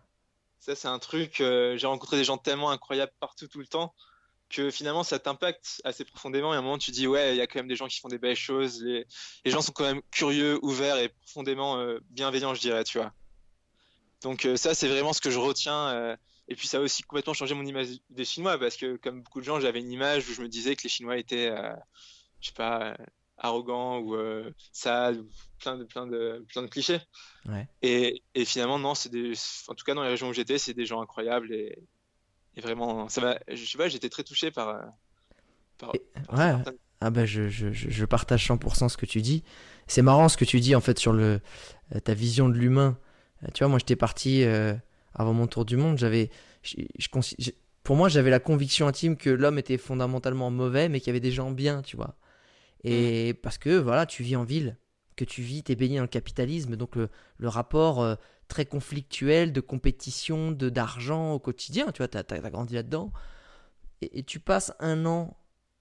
Ça, c'est un truc. euh, j'ai rencontré des gens tellement incroyables partout, tout le temps, que finalement, ça t'impacte assez profondément. Et à un moment, tu dis, ouais, il y a quand même des gens qui font des belles choses. Les, les gens sont quand même curieux, ouverts et profondément euh, bienveillants, je dirais, tu vois. Donc, euh, ça, c'est vraiment ce que je retiens. Et puis, ça a aussi complètement changé mon image des Chinois, parce que, comme beaucoup de gens, j'avais une image où je me disais que les Chinois étaient, euh, je sais pas, euh, arrogants ou euh, sales, ou plein de, plein de, plein de clichés. ouais. Et, et finalement, non, c'est des, en tout cas dans les régions où j'étais, c'est des gens incroyables et, et vraiment, ça va, je sais pas, j'étais très touché par, euh, par, Et- par ouais. certaines- Ah bah je, je, je partage 100% ce que tu dis. C'est marrant ce que tu dis en fait sur le, ta vision de l'humain. Tu vois, moi j'étais parti euh, avant mon tour du monde. J'avais, je, pour moi j'avais la conviction intime que l'homme était fondamentalement mauvais, mais qu'il y avait des gens bien, tu vois. Et parce que voilà, tu vis en ville, que tu vis, t'es baigné dans le capitalisme, donc le, le rapport euh, très conflictuel de compétition, de d'argent au quotidien, tu vois, t'as as, grandi là-dedans. Et, et tu passes un an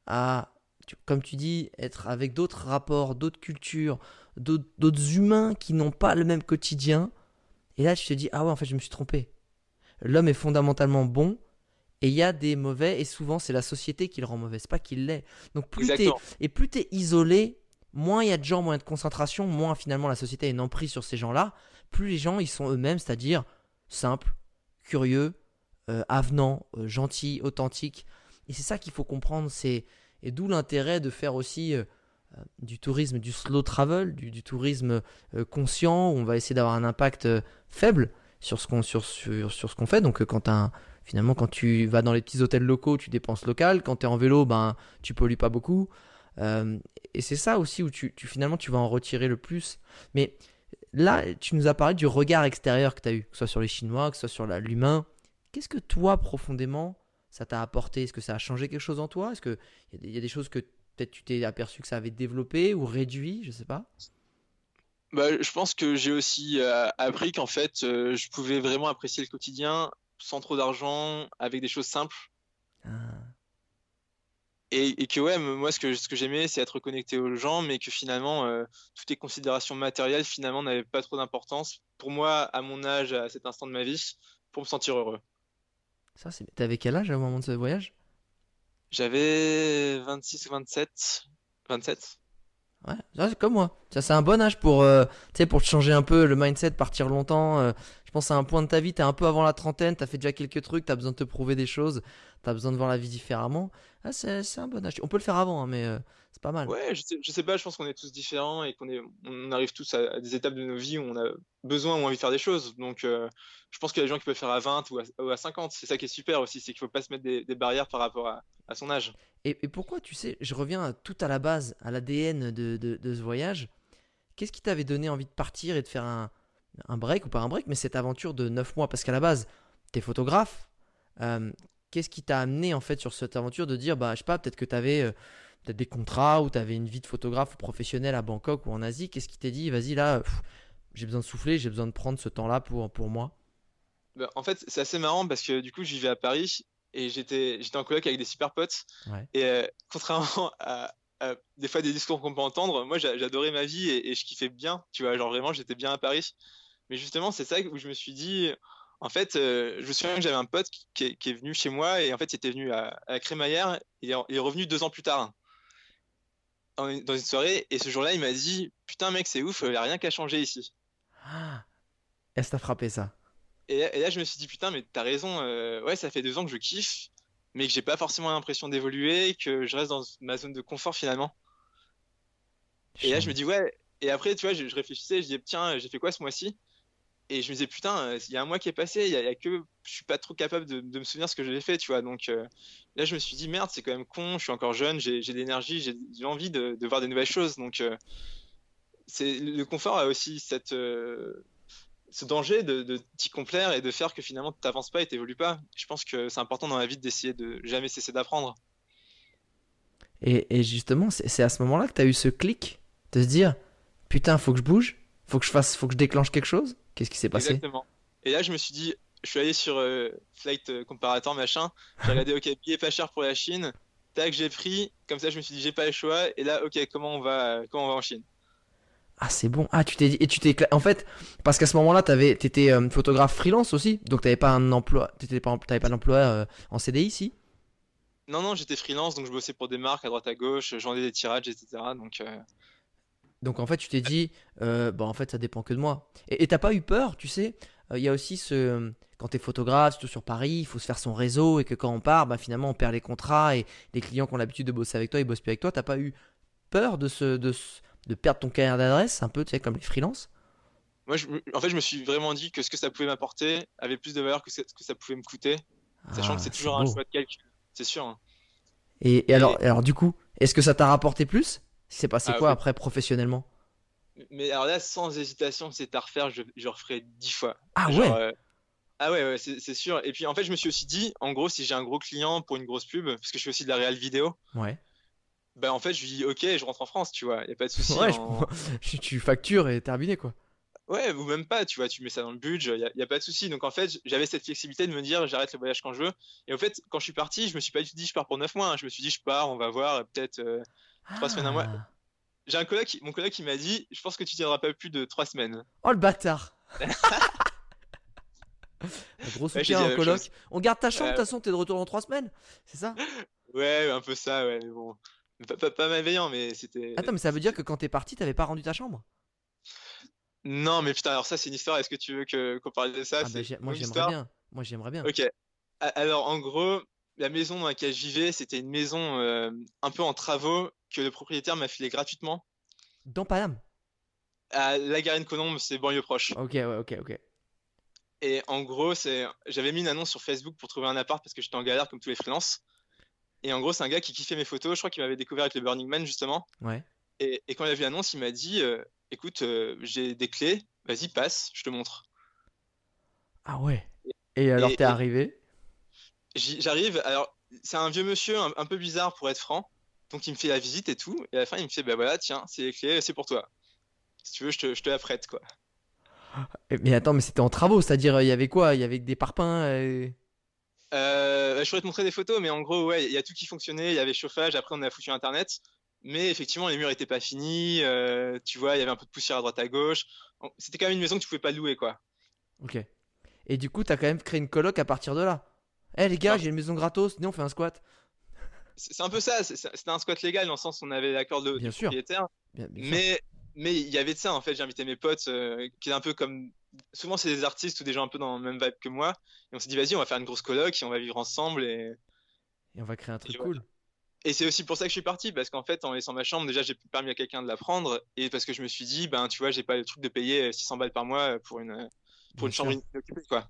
à tu- comme tu dis, être avec d'autres rapports, d'autres cultures, d'autres humains qui n'ont pas le même quotidien. Et là, tu te dis, ah ouais, en fait, je me suis trompé. L'homme est fondamentalement bon, et il y a des mauvais, et souvent, c'est la société qui le rend mauvais, c'est pas qu'il l'est. Donc, plus t'es, et plus tu es isolé, moins il y a de gens, moins il y a de concentration, moins finalement la société a une emprise sur ces gens-là, plus les gens, ils sont eux-mêmes, c'est-à-dire simples, curieux, euh, avenants, euh, gentils, authentiques. Et c'est ça qu'il faut comprendre, c'est et d'où l'intérêt de faire aussi euh, du tourisme, du slow travel, du, tourisme euh, conscient, où on va essayer d'avoir un impact euh, faible sur ce qu'on sur, sur, sur fait. Donc euh, quand un- finalement quand tu vas dans les petits hôtels locaux, tu dépenses local. Quand tu es en vélo, ben tu pollues pas beaucoup. Et c'est ça aussi où tu, finalement tu vas en retirer le plus. Mais là, tu nous as parlé du regard extérieur que tu as eu, que ce soit sur les Chinois, que ce soit sur l'humain. Qu'est-ce que toi, profondément, ça t'a apporté? Est-ce que ça a changé quelque chose en toi? Est-ce qu'il y, y a des choses que peut-être tu t'es aperçu que ça avait développé ou réduit Je sais pas. Bah, je pense que j'ai aussi euh, appris qu'en fait, euh, je pouvais vraiment apprécier le quotidien sans trop d'argent, avec des choses simples. Ah, Et, et que ouais, moi ce que, ce que j'aimais, c'est être connecté aux gens, mais que finalement, euh, toutes les considérations matérielles, finalement, n'avaient pas trop d'importance pour moi, à mon âge, à cet instant de ma vie, pour me sentir heureux. ça, c'est. T'avais quel âge au moment de ce voyage? J'avais 26 ou 27. 27? Ouais, c'est comme moi. C'est un bon âge pour, euh, pour te changer un peu le mindset, partir longtemps. euh, je pense à un point de ta vie, t'es un peu avant la trentaine, t'as fait déjà quelques trucs, t'as besoin de te prouver des choses, t'as besoin de voir la vie différemment. Ah, c'est un bon âge. On peut le faire avant, hein, mais euh, c'est pas mal. Ouais, je sais, je sais pas, je pense qu'on est tous différents et qu'on est, on arrive tous à, à des étapes de nos vies où on a besoin ou envie de faire des choses. Donc, euh, je pense qu'il y a des gens qui peuvent faire à 20 ou à, ou à 50. C'est ça qui est super aussi, c'est qu'il faut pas se mettre des, des barrières par rapport à, à son âge. Et, et pourquoi, tu sais, je reviens à- tout à la base, à l'ADN de, de, de ce voyage. Qu'est-ce qui t'avait donné envie de partir et de faire un, un break, ou pas un break, mais cette aventure de 9 mois? Parce qu'à la base, t'es photographe. Euh, Qu'est-ce qui t'a amené en fait sur cette aventure de dire, bah, je sais pas, peut-être que t'avais euh, peut-être des contrats ou t'avais une vie de photographe ou professionnel à Bangkok ou en Asie Qu'est-ce qui t'a dit, vas-y là, j'ai besoin de souffler, j'ai besoin de prendre ce temps-là pour, pour moi? Bah, en fait, c'est assez marrant parce que du coup, je vivais à Paris et j'étais, en coloc avec des super potes. Ouais. Et euh, contrairement à, des fois des discours qu'on peut entendre, moi, j'a- j'adorais ma vie et, et je kiffais bien. Tu vois, genre vraiment, j'étais bien à Paris. Mais justement, c'est ça où je me suis dit, en fait, euh, je me souviens que j'avais un pote qui, est, qui est venu chez moi et en fait, il était venu à, à crémaillère et il est revenu deux ans plus tard dans une soirée. Et ce jour-là, il m'a dit, putain, mec, c'est ouf, il n'y a rien qu'à changer ici. Ah Est-ce que t'as frappé ça? Et, et là, je me suis dit, putain, mais t'as raison, euh, ouais, ça fait deux ans que je kiffe, mais que j'ai pas forcément l'impression d'évoluer, que je reste dans ma zone de confort finalement. Et là, je me dis, ouais, et après, tu vois, je, je réfléchissais, je disais, tiens, j'ai fait quoi ce mois-ci? Et je me disais, putain, euh, il y a un mois qui est passé, il y a, que je suis pas trop capable de, de me souvenir ce que j'avais fait, tu vois. Donc euh, là, je me suis dit, merde, c'est quand même con, je suis encore jeune, j'ai de l'énergie, j'ai j'ai envie de, de voir des nouvelles choses. Donc euh, le confort a aussi cette, ce danger de, de t'y complaire et de faire que finalement tu n'avances pas et t'évolues pas. Je pense que c'est important dans la vie d'essayer de jamais cesser d'apprendre. Et, et justement, c'est à ce moment-là que tu as eu ce clic de se dire Putain, faut que je bouge, faut que je fasse, faut que je déclenche quelque chose? Qu'est-ce qui s'est passé? Exactement. Et là, je me suis dit, je suis allé sur euh, Flight euh, Comparator, machin. J'ai regardé, ok, billet pas cher pour la Chine. Tac, j'ai pris. Comme ça, je me suis dit, j'ai pas le choix. Et là, ok, comment on va, comment on va en Chine? Ah, c'est bon. Ah, tu t'es dit. Et tu t'es. En fait, parce qu'à ce moment-là, t'avais- t'étais euh, photographe freelance aussi. Donc t'avais pas un emploi. T'étais pas, t'avais pas d'emploi euh, en CDI, si? Non, non, j'étais freelance, donc je bossais pour des marques à droite à gauche, je vendais des tirages, etc. Donc, Donc en fait, tu t'es dit, euh, bah en fait, ça dépend que de moi. Et t'as pas eu peur, tu sais? Euh, Il y a aussi ce. Quand t'es photographe, surtout sur Paris, il faut se faire son réseau et que quand on part, bah finalement, on perd les contrats et les clients qui ont l'habitude de bosser avec toi, ils bossent plus avec toi. T'as pas eu peur de, se, de, de perdre ton carrière d'adresse, un peu, tu sais, comme les freelances? Moi, je en fait, je me suis vraiment dit que ce que ça pouvait m'apporter avait plus de valeur que ce ce que ça pouvait me coûter, sachant Ah, que c'est c'est toujours un choix de calcul. C'est sûr. hein. Et, et alors, alors, du coup, est-ce que ça t'a rapporté plus? C'est passé Ah, quoi oui. après professionnellement? Mais alors là, sans hésitation, si c'était à refaire, je, je referais dix fois. Ah Genre, ouais? euh, Ah ouais, ouais, c'est c'est sûr. Et puis en fait, je me suis aussi dit, en gros, si j'ai un gros client pour une grosse pub, parce que je fais aussi de la réal vidéo, Ouais. bah en fait, je lui dis, ok, je rentre en France, tu vois, y a pas de souci. Ouais, je en- tu, tu factures et terminé quoi. Ouais, ou même pas, tu vois, tu mets ça dans le budget, y a, y a pas de souci. Donc en fait, j'avais cette flexibilité de me dire, j'arrête le voyage quand je veux. Et en fait, quand je suis parti, je me suis pas dit, je pars pour 9 mois. hein. Je me suis dit, je pars, on va voir, peut-être. euh, Trois semaines, un mois. Ah. J'ai un collègue, qui- mon collègue qui m'a dit, je pense que tu tiendras pas plus de 3 semaines. Oh le bâtard Un gros Ouais, soutien la en coloc. chose. On garde ta chambre, de Euh, toute façon, t'es de retour dans 3 semaines. C'est ça? Ouais, un peu ça, ouais, mais bon. Pas, pas, pas malveillant, mais c'était. Attends, mais ça veut dire que quand t'es parti, t'avais pas rendu ta chambre? Non, mais putain, alors ça, c'est une histoire. Est-ce que tu veux qu'on parle de ça? Ah bah, moi j'aimerais bien. Moi j'aimerais bien. Ok. Alors, en gros, la maison dans laquelle je vivais, c'était une maison euh, un peu en travaux que le propriétaire m'a filé gratuitement. Dans Paname? À La Garenne-Colombe, c'est banlieue proche. Ok, ouais, ok, ok. Et en gros, c'est, j'avais mis une annonce sur Facebook pour trouver un appart parce que j'étais en galère comme tous les freelances. Et en gros, c'est un gars qui kiffait mes photos. Je crois qu'il m'avait découvert avec le Burning Man justement. Ouais. Et, et quand il a vu l'annonce, il m'a dit, euh, écoute, euh, j'ai des clés. Vas-y, passe, je te montre. Ah ouais. Et alors Et- t'es arrivé? J'arrive, alors c'est un vieux monsieur un, un peu bizarre pour être franc, donc il me fait la visite et tout, et à la fin il me fait bah voilà tiens c'est les clés, c'est pour toi. Si tu veux je te, je te la prête quoi. Eh, Mais attends, mais c'était en travaux, c'est-à-dire il y avait quoi? Il y avait des parpaings et... Euh, bah, je pourrais te montrer des photos, mais en gros ouais il y a tout qui fonctionnait, il y avait chauffage, après on a foutu internet, mais effectivement les murs étaient pas finis, euh, tu vois il y avait un peu de poussière à droite à gauche, c'était quand même une maison que tu pouvais pas louer quoi. Ok. Et du coup, t'as quand même créé une coloc à partir de là. Eh les gars, j'ai une maison gratos, venez on fait un squat. C'est un peu ça, c'était un squat légal dans le sens où on avait l'accord de, Bien sûr. propriétaire. Bien, bien sûr. Mais mais il y avait de ça en fait. J'ai invité mes potes euh, qui est un peu comme souvent c'est des artistes ou des gens un peu dans le même vibe que moi. Et on s'est dit vas-y on va faire une grosse coloc et on va vivre ensemble. Et, Et on va créer un truc Et voilà. cool. et c'est aussi pour ça que je suis parti parce qu'en fait en laissant ma chambre déjà j'ai permis à quelqu'un de la prendre et parce que je me suis dit ben tu vois j'ai pas le truc de payer 600 balles par mois pour une pour Bien une chambre inoccupée quoi.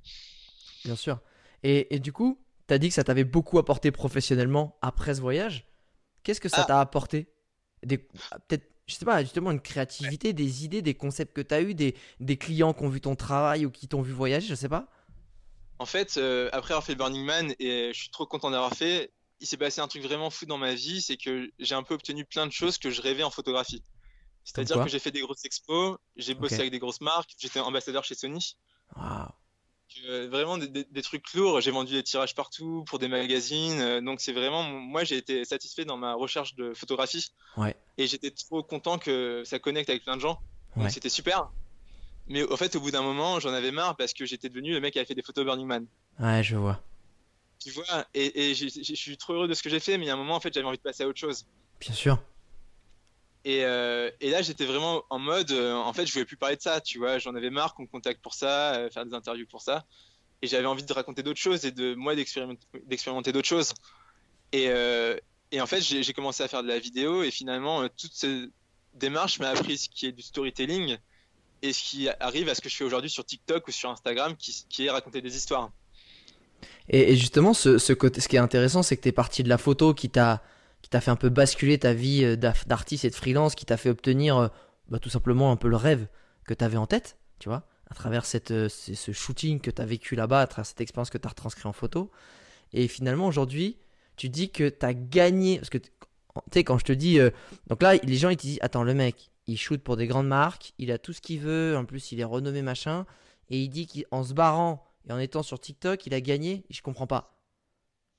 Bien sûr. Et, et du coup, t'as dit que ça t'avait beaucoup apporté professionnellement après ce voyage. Qu'est-ce que ça Ah. t'a apporté? Peut-être, je sais pas, justement une créativité, des idées, des concepts que t'as eu, des, des clients qui ont vu ton travail ou qui t'ont vu voyager, je sais pas. En fait, euh, après avoir fait le Burning Man, et je suis trop content d'avoir fait, il s'est passé un truc vraiment fou dans ma vie, c'est que j'ai un peu obtenu plein de choses que je rêvais en photographie. C'est-à-dire que j'ai fait des grosses expos, j'ai bossé avec des grosses marques, j'étais ambassadeur chez Sony. Waouh. Euh, vraiment des, des- des trucs lourds, j'ai vendu des tirages partout pour des magazines, euh, donc c'est vraiment, moi j'ai été satisfait dans ma recherche de photographie. Ouais. Et j'étais trop content que ça connecte avec plein de gens, donc Ouais. c'était super. Mais au fait, au bout d'un moment, j'en avais marre parce que j'étais devenu le mec qui avait fait des photos Burning Man. Ouais, je vois. Tu vois, et, et je suis trop heureux de ce que j'ai fait, mais il y a un moment, en fait, j'avais envie de passer à autre chose. Bien sûr. Et, euh, et là, j'étais vraiment en mode, euh, en fait, je voulais plus parler de ça, tu vois, j'en avais marre qu'on me contacte pour ça, euh, faire des interviews pour ça. Et j'avais envie de raconter d'autres choses et de moi d'expérimenter d'autres choses. Et, en fait, j'ai commencé à faire de la vidéo et finalement, toute cette démarche m'a appris ce qui est du storytelling et ce qui arrive à ce que je fais aujourd'hui sur TikTok ou sur Instagram, qui, est raconter des histoires. Et, justement, ce, ce qui est intéressant, c'est que t'es parti de la photo qui t'a qui t'a fait un peu basculer ta vie euh, d'artiste et de freelance, qui t'a fait obtenir euh, bah, tout simplement un peu le rêve que t'avais en tête, tu vois, à travers cette, euh, ce shooting que tu as vécu là-bas, à travers cette expérience que tu as retranscrit en photo. Et finalement, aujourd'hui, tu dis que tu as gagné. Parce que, tu sais, quand je te dis. donc là, les gens, ils te disent Attends, le mec, il shoot pour des grandes marques, il a tout ce qu'il veut, en plus, il est renommé, machin. Et il dit qu'en se barrant et en étant sur TikTok, il a gagné. Je comprends pas.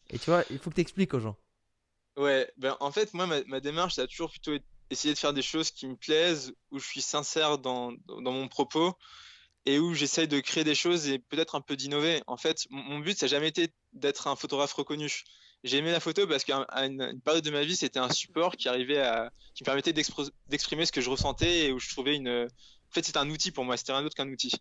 Et tu vois, il faut que tu expliques aux gens. Ouais, ben en fait, moi, ma, ma démarche, ça a toujours plutôt été essayer de faire des choses qui me plaisent, où je suis sincère dans, dans mon propos et où j'essaye de créer des choses et peut-être un peu d'innover. En fait, mon, but, ça n'a jamais été d'être un photographe reconnu. J'ai aimé la photo parce qu'à une, période de ma vie, c'était un support qui arrivait à, qui me permettait d'exprimer ce que je ressentais et où je trouvais une. En fait, c'était un outil pour moi, c'était rien d'autre qu'un outil.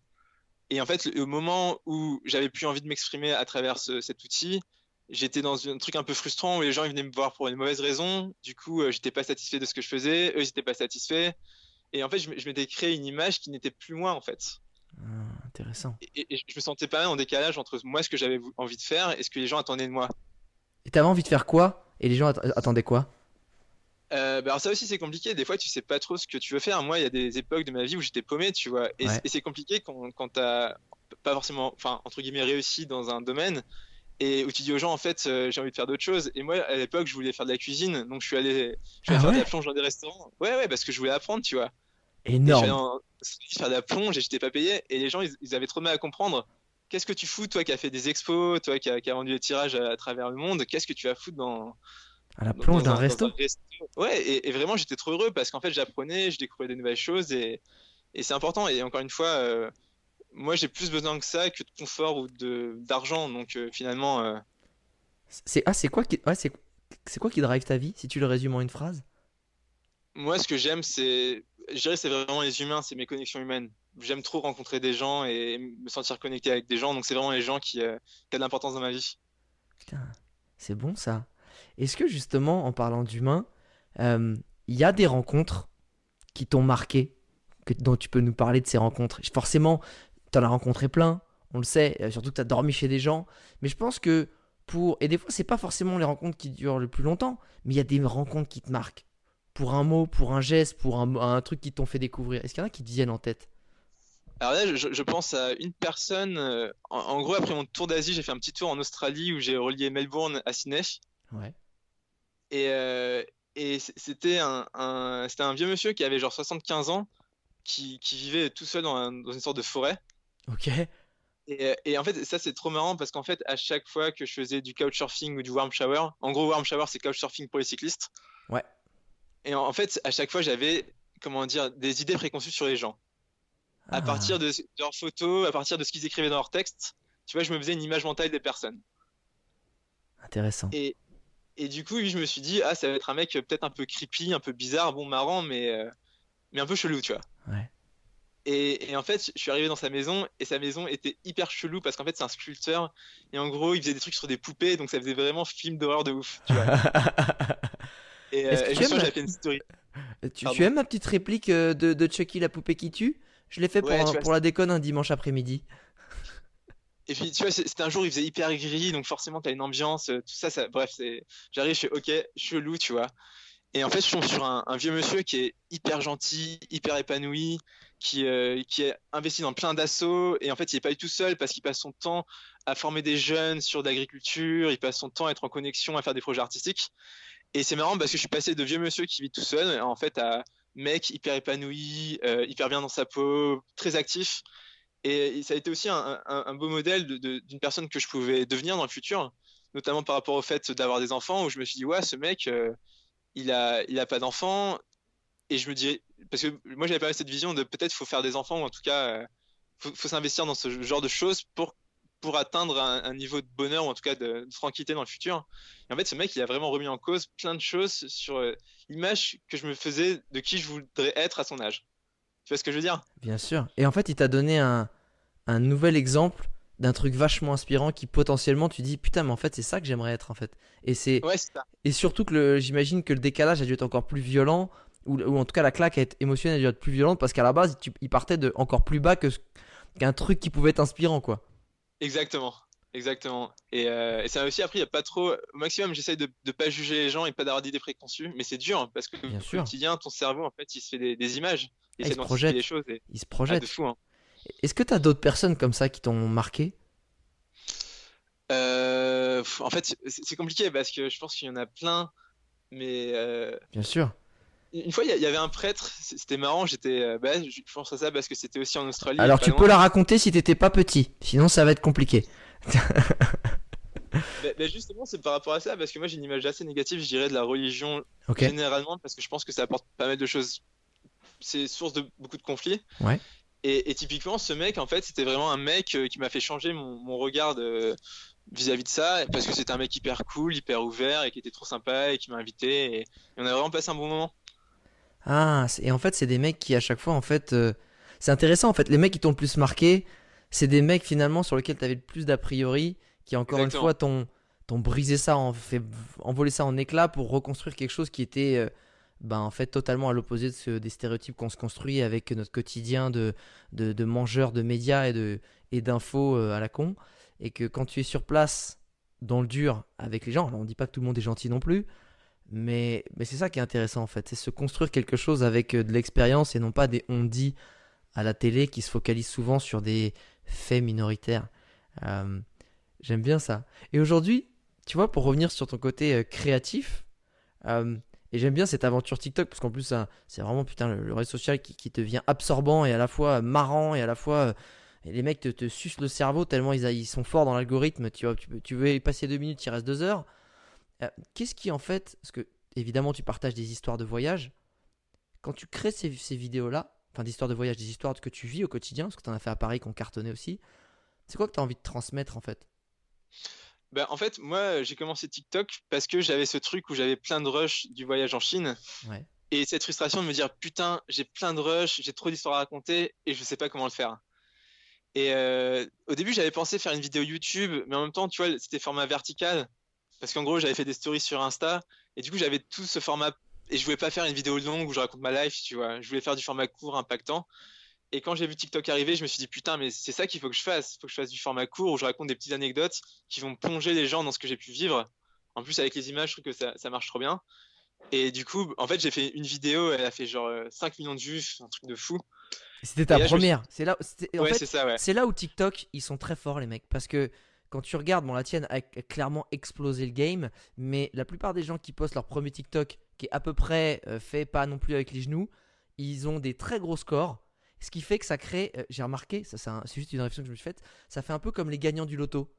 Et en fait, le, au moment où j'avais plus envie de m'exprimer à travers ce- cet outil, j'étais dans un truc un peu frustrant où les gens ils venaient me voir pour une mauvaise raison. Du coup, euh, j'étais pas satisfait de ce que je faisais, eux ils étaient pas satisfaits. Et en fait, je, m'étais créé une image qui n'était plus moi en fait. Ah, intéressant. Et, et je me sentais pas mal en décalage entre moi ce que j'avais envie de faire et ce que les gens attendaient de moi. Et t'avais envie de faire quoi? Et les gens att- attendaient quoi? Euh, bah alors ça aussi c'est compliqué. Des fois tu sais pas trop ce que tu veux faire. Moi il y a des époques de ma vie où j'étais paumé, tu vois. Et, Ouais. c- et c'est compliqué quand, quand t'as pas forcément, enfin entre guillemets réussi dans un domaine et où tu dis aux gens en fait euh, j'ai envie de faire d'autres choses. Et moi à l'époque je voulais faire de la cuisine, donc je suis allé, je Ah faire de la plonge dans des restaurants. Ouais ouais parce que je voulais apprendre, tu vois. Énorme. en- faire de la plonge et j'étais pas payé. Et les gens ils, ils avaient trop mal à comprendre. Qu'est-ce que tu fous toi qui as fait des expos, toi qui as, qui a vendu des tirages à, à travers le monde? Qu'est-ce que tu vas foutre dans À la plonge d'un un- resto? Ouais, et, et vraiment, j'étais trop heureux parce qu'en fait, j'apprenais, je découvrais des nouvelles choses et, et c'est important. Et encore une fois, euh, moi, j'ai plus besoin que ça que de confort ou de d'argent. Donc euh, finalement, euh, C'est ah, c'est quoi qui ouais, c'est c'est quoi qui drive ta vie si tu le résumes en une phrase? Moi, ce que j'aime, c'est, je dirais, c'est vraiment les humains, c'est mes connexions humaines. J'aime trop rencontrer des gens et me sentir connecté avec des gens. Donc c'est vraiment les gens qui, euh, qui ont de l'importance dans ma vie. Putain, c'est bon ça. Est-ce que justement, en parlant d'humain, euh, il y a des rencontres qui t'ont marqué, que, dont tu peux nous parler de ces rencontres? Forcément, tu en as rencontré plein, on le sait, euh, surtout que tu as dormi chez des gens. Mais je pense que pour. Et des fois, c'est pas forcément les rencontres qui durent le plus longtemps, mais il y a des rencontres qui te marquent. Pour un mot, pour un geste, pour un, un truc qui t'ont fait découvrir. Est-ce qu'il y en a qui te viennent en tête? Alors là, je, je pense à une personne. euh, en, en gros, après mon tour d'Asie, j'ai fait un petit tour en Australie où j'ai relié Melbourne à Sydney. Ouais. Et, euh, et c'était un, un- c'était un vieux monsieur qui avait genre 75 ans, qui, qui vivait tout seul dans, un- dans une sorte de forêt. Ok. Et, euh, et en fait, ça c'est trop marrant parce qu'en fait, à chaque fois que je faisais du couchsurfing ou du warm shower, en gros, warm shower c'est couchsurfing pour les cyclistes. Ouais. Et en, en fait, à chaque fois, j'avais, comment dire, des idées préconçues sur les gens. À Ah, partir de, de leurs photos, à partir de ce qu'ils écrivaient dans leurs textes, tu vois, je me faisais une image mentale des personnes. Intéressant. Et, et du coup, je me suis dit, ah, ça va être un mec euh, peut-être un peu creepy, un peu bizarre, bon, marrant, mais, euh, mais un peu chelou, tu vois. Ouais. Et, et en fait, je suis arrivé dans sa maison et sa maison était hyper chelou parce qu'en fait, c'est un sculpteur et en gros, il faisait des trucs sur des poupées, donc ça faisait vraiment film d'horreur de ouf, tu vois. Et, euh, que et tu aimes fait une story. tu, aimes ma petite réplique euh, de, de Chucky, la poupée qui tue? Je l'ai fait pour, Ouais, un- tu vois, pour la déconne un dimanche après-midi. Et puis, tu vois, c'était un jour, il faisait hyper gris, donc forcément, t'as une ambiance, euh, tout ça, ça bref, j'arrive, je fais, ok, chelou, tu vois. Et en fait, je tombe sur un, un vieux monsieur qui est hyper gentil, hyper épanoui, qui, euh, qui est investi dans plein d'assauts, et en fait, il est pas du tout seul parce qu'il passe son temps à former des jeunes sur l'agriculture, il passe son temps à être en connexion, à faire des projets artistiques. Et c'est marrant parce que je suis passé de vieux monsieur qui vit tout seul, en fait, à mec hyper épanoui, euh, hyper bien dans sa peau, très actif. Et ça a été aussi un, beau modèle d'une personne que je pouvais devenir dans le futur, notamment par rapport au fait d'avoir des enfants, où je me suis dit, ouais, ce mec, euh, il a, il a pas d'enfants. Et je me dis, parce que moi, j'avais pas cette vision de peut-être faut faire des enfants, ou en tout cas, euh, faut, faut s'investir dans ce genre de choses pour, pour atteindre un, un niveau de bonheur, ou en tout cas de, de tranquillité dans le futur. Et en fait, ce mec, il a vraiment remis en cause plein de choses sur euh, l'image que je me faisais de qui je voudrais être à son âge. Tu vois ce que je veux dire? Bien sûr. Et en fait, il t'a donné un, un nouvel exemple d'un truc vachement inspirant qui potentiellement tu dis putain mais en fait c'est ça que j'aimerais être en fait. Et c'est Ouais, et surtout que j'imagine que le décalage a dû être encore plus violent ou, ou en tout cas la claque été émotionnelle dû être plus violente parce qu'à la base tu- il partait de encore plus bas que qu'un truc qui pouvait être inspirant quoi. Exactement, exactement. Et, euh, et ça m'a aussi appris à pas trop. Au maximum, j'essaye de ne pas juger les gens et pas d'avoir d'idées préconçues, mais c'est dur hein, parce que Bien au sûr. quotidien, ton cerveau, en fait, il se fait des, des images, il Ah, il se projette. les choses. Et... Il se Ah, projette. de fou, hein. Est-ce que tu as d'autres personnes comme ça qui t'ont marqué? Euh, en fait, c'est c'est compliqué parce que je pense qu'il y en a plein, mais euh, Bien sûr. Une fois il y avait un prêtre, c'était marrant, j'étais, euh, bah, je pense à ça parce que c'était aussi en Australie. Alors tu loin. peux la raconter si t'étais pas petit, sinon ça va être compliqué. Bah, bah, justement, c'est par rapport à ça parce que moi j'ai une image assez négative, je dirais, de la religion généralement parce que je pense que ça apporte pas mal de choses. C'est source de beaucoup de conflits. Ouais. Et, et typiquement, ce mec, en fait, c'était vraiment un mec euh, qui m'a fait changer mon, mon regard de- vis-à-vis de ça parce que c'était un mec hyper cool, hyper ouvert et qui était trop sympa et qui m'a invité et, et on a vraiment passé un bon moment. Ah, et en fait, c'est des mecs qui à chaque fois, en fait, euh, c'est intéressant. En fait, les mecs qui t'ont le plus marqué, c'est des mecs finalement sur lesquels t'avais le plus d'a priori, qui encore Exactement. une fois t'ont t'ont brisé ça, en fait envolé ça en éclats pour reconstruire quelque chose qui était, euh, ben en fait totalement à l'opposé de ce- des stéréotypes qu'on se construit avec notre quotidien de de, de mangeurs de médias et de et d'infos euh, à la con, et que quand tu es sur place dans le dur avec les gens, alors on dit pas que tout le monde est gentil non plus, mais, mais c'est ça qui est intéressant en fait, c'est se construire quelque chose avec euh, de l'expérience et non pas des on dit à la télé qui se focalisent souvent sur des faits minoritaires. Euh, J'aime bien ça. Et aujourd'hui, tu vois, pour revenir sur ton côté euh, créatif, et j'aime bien cette aventure TikTok parce qu'en plus, c'est vraiment putain le, réseau social qui, qui devient absorbant et à la fois marrant et à la fois. les mecs te, te sucent le cerveau tellement ils, ils sont forts dans l'algorithme. Tu, vois, tu, tu veux y passer deux minutes, il reste deux heures. Euh, Qu'est-ce qui en fait, parce que évidemment tu partages des histoires de voyage, quand tu crées ces, ces vidéos-là, enfin d'histoires de voyage, des histoires que tu vis au quotidien, parce que tu en as fait à Paris qu'on cartonnait aussi, c'est quoi que tu as envie de transmettre en fait? Bah, en fait, moi j'ai commencé TikTok parce que j'avais ce truc où j'avais plein de rush du voyage en Chine Ouais. et cette frustration de me dire putain, j'ai plein de rush, j'ai trop d'histoires à raconter et je sais pas comment le faire. Et euh, au début, j'avais pensé faire une vidéo YouTube, mais en même temps, tu vois, c'était format vertical. Parce qu'en gros, j'avais fait des stories sur Insta, et du coup, j'avais tout ce format. Et je voulais pas faire une vidéo longue où je raconte ma life, tu vois. Je voulais faire du format court, impactant. Et quand j'ai vu TikTok arriver, je me suis dit, putain, mais c'est ça qu'il faut que je fasse. Il faut que je fasse du format court où je raconte des petites anecdotes qui vont plonger les gens dans ce que j'ai pu vivre. En plus, avec les images, je trouve que ça, ça marche trop bien. Et du coup, en fait, j'ai fait une vidéo, elle a fait genre euh, 5 millions de vues, un truc de fou. C'était ta là, me première. C'est là, ouais, fait, c'est ça, ouais. c'est là où TikTok, ils sont très forts les mecs, parce que quand tu regardes, bon la tienne a clairement explosé le game, mais la plupart des gens qui postent leur premier TikTok, qui est à peu près euh, fait pas non plus avec les genoux, ils ont des très gros scores. Ce qui fait que ça crée, euh, j'ai remarqué, ça c'est juste une réflexion que je me suis faite, ça fait un peu comme les gagnants du loto.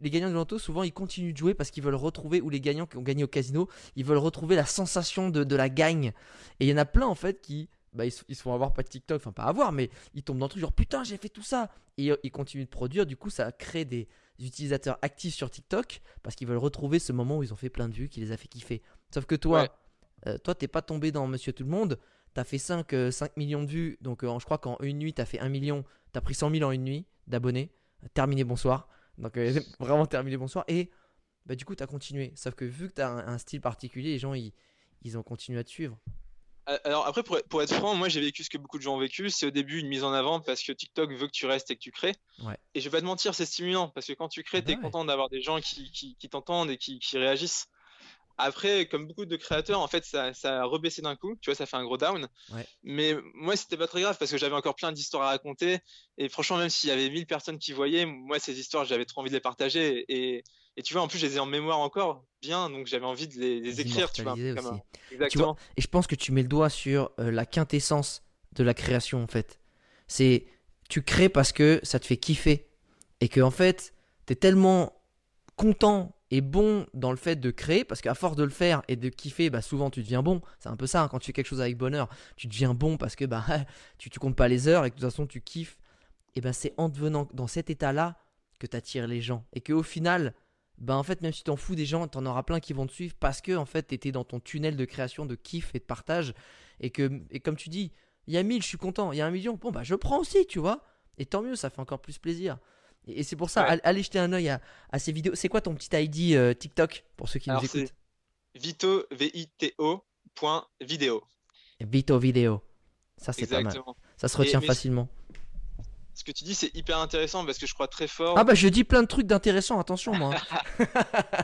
Les gagnants du loto, souvent ils continuent de jouer parce qu'ils veulent retrouver, ou les gagnants qui ont gagné au casino, ils veulent retrouver la sensation de, la gagne. Et il y en a plein en fait qui, bah, ils se font avoir pas de TikTok, enfin pas avoir, mais ils tombent dans le truc genre putain j'ai fait tout ça. Et euh, ils continuent de produire, du coup ça crée des utilisateurs actifs sur TikTok parce qu'ils veulent retrouver ce moment où ils ont fait plein de vues qui les a fait kiffer. Sauf que toi, Ouais. euh, toi t'es pas tombé dans Monsieur Tout le Monde, t'as fait 5, euh, 5 millions de vues, donc euh, je crois qu'en une nuit t'as fait 1 million, t'as pris 100 000 en une nuit d'abonnés, terminé bonsoir, donc vraiment terminé bonsoir, et bah, du coup t'as continué. Sauf que vu que t'as un, un style particulier, les gens ils, ils ont continué à te suivre. Euh, Alors après, pour, pour être franc, moi j'ai vécu ce que beaucoup de gens ont vécu. C'est au début une mise en avant parce que TikTok veut que tu restes et que tu crées. Ouais. Et je vais pas te mentir, c'est stimulant parce que quand tu crées, Ah bah t'es ouais. content d'avoir des gens qui, qui, qui t'entendent et qui, qui réagissent. Après, comme beaucoup de créateurs, en fait, ça, ça a rebaissé d'un coup. Tu vois, ça fait un gros down. Ouais. Mais moi, c'était pas très grave parce que j'avais encore plein d'histoires à raconter. Et franchement, même s'il y avait 1000 personnes qui voyaient, moi, ces histoires, j'avais trop envie de les partager. Et, et tu vois, en plus, je les ai en mémoire encore bien. Donc, j'avais envie de les, écrire. Tu vois, comme un- Exactement. Et je pense que tu mets le doigt sur euh, la quintessence de la création en fait. C'est tu crées parce que ça te fait kiffer et que en fait t'es tellement content et bon dans le fait de créer parce qu'à force de le faire et de kiffer, bah souvent tu deviens bon. C'est un peu ça hein, quand tu fais quelque chose avec bonheur, tu deviens bon parce que bah tu, tu comptes pas les heures et que de toute façon tu kiffes. Et ben c'est en devenant dans cet état-là que t'attires les gens et que au final ben en fait même si t'en fous des gens t'en auras plein qui vont te suivre parce que en fait t'étais dans ton tunnel de création de kiff et de partage et que et comme tu dis il y a 1000 je suis content il y a un million bon bah je prends aussi tu vois. Et tant mieux ça fait encore plus plaisir. Et, et c'est pour ça Ouais. allez jeter un oeil à, à ces vidéos. C'est quoi ton petit ID euh, TikTok pour ceux qui Alors, nous écoutent Vito, point vidéo. Vito vidéo ça c'est pas mal. Ça se Et- retient facilement Ce que tu dis, c'est hyper intéressant parce que je crois très fort. ah bah je dis plein de trucs d'intéressant attention moi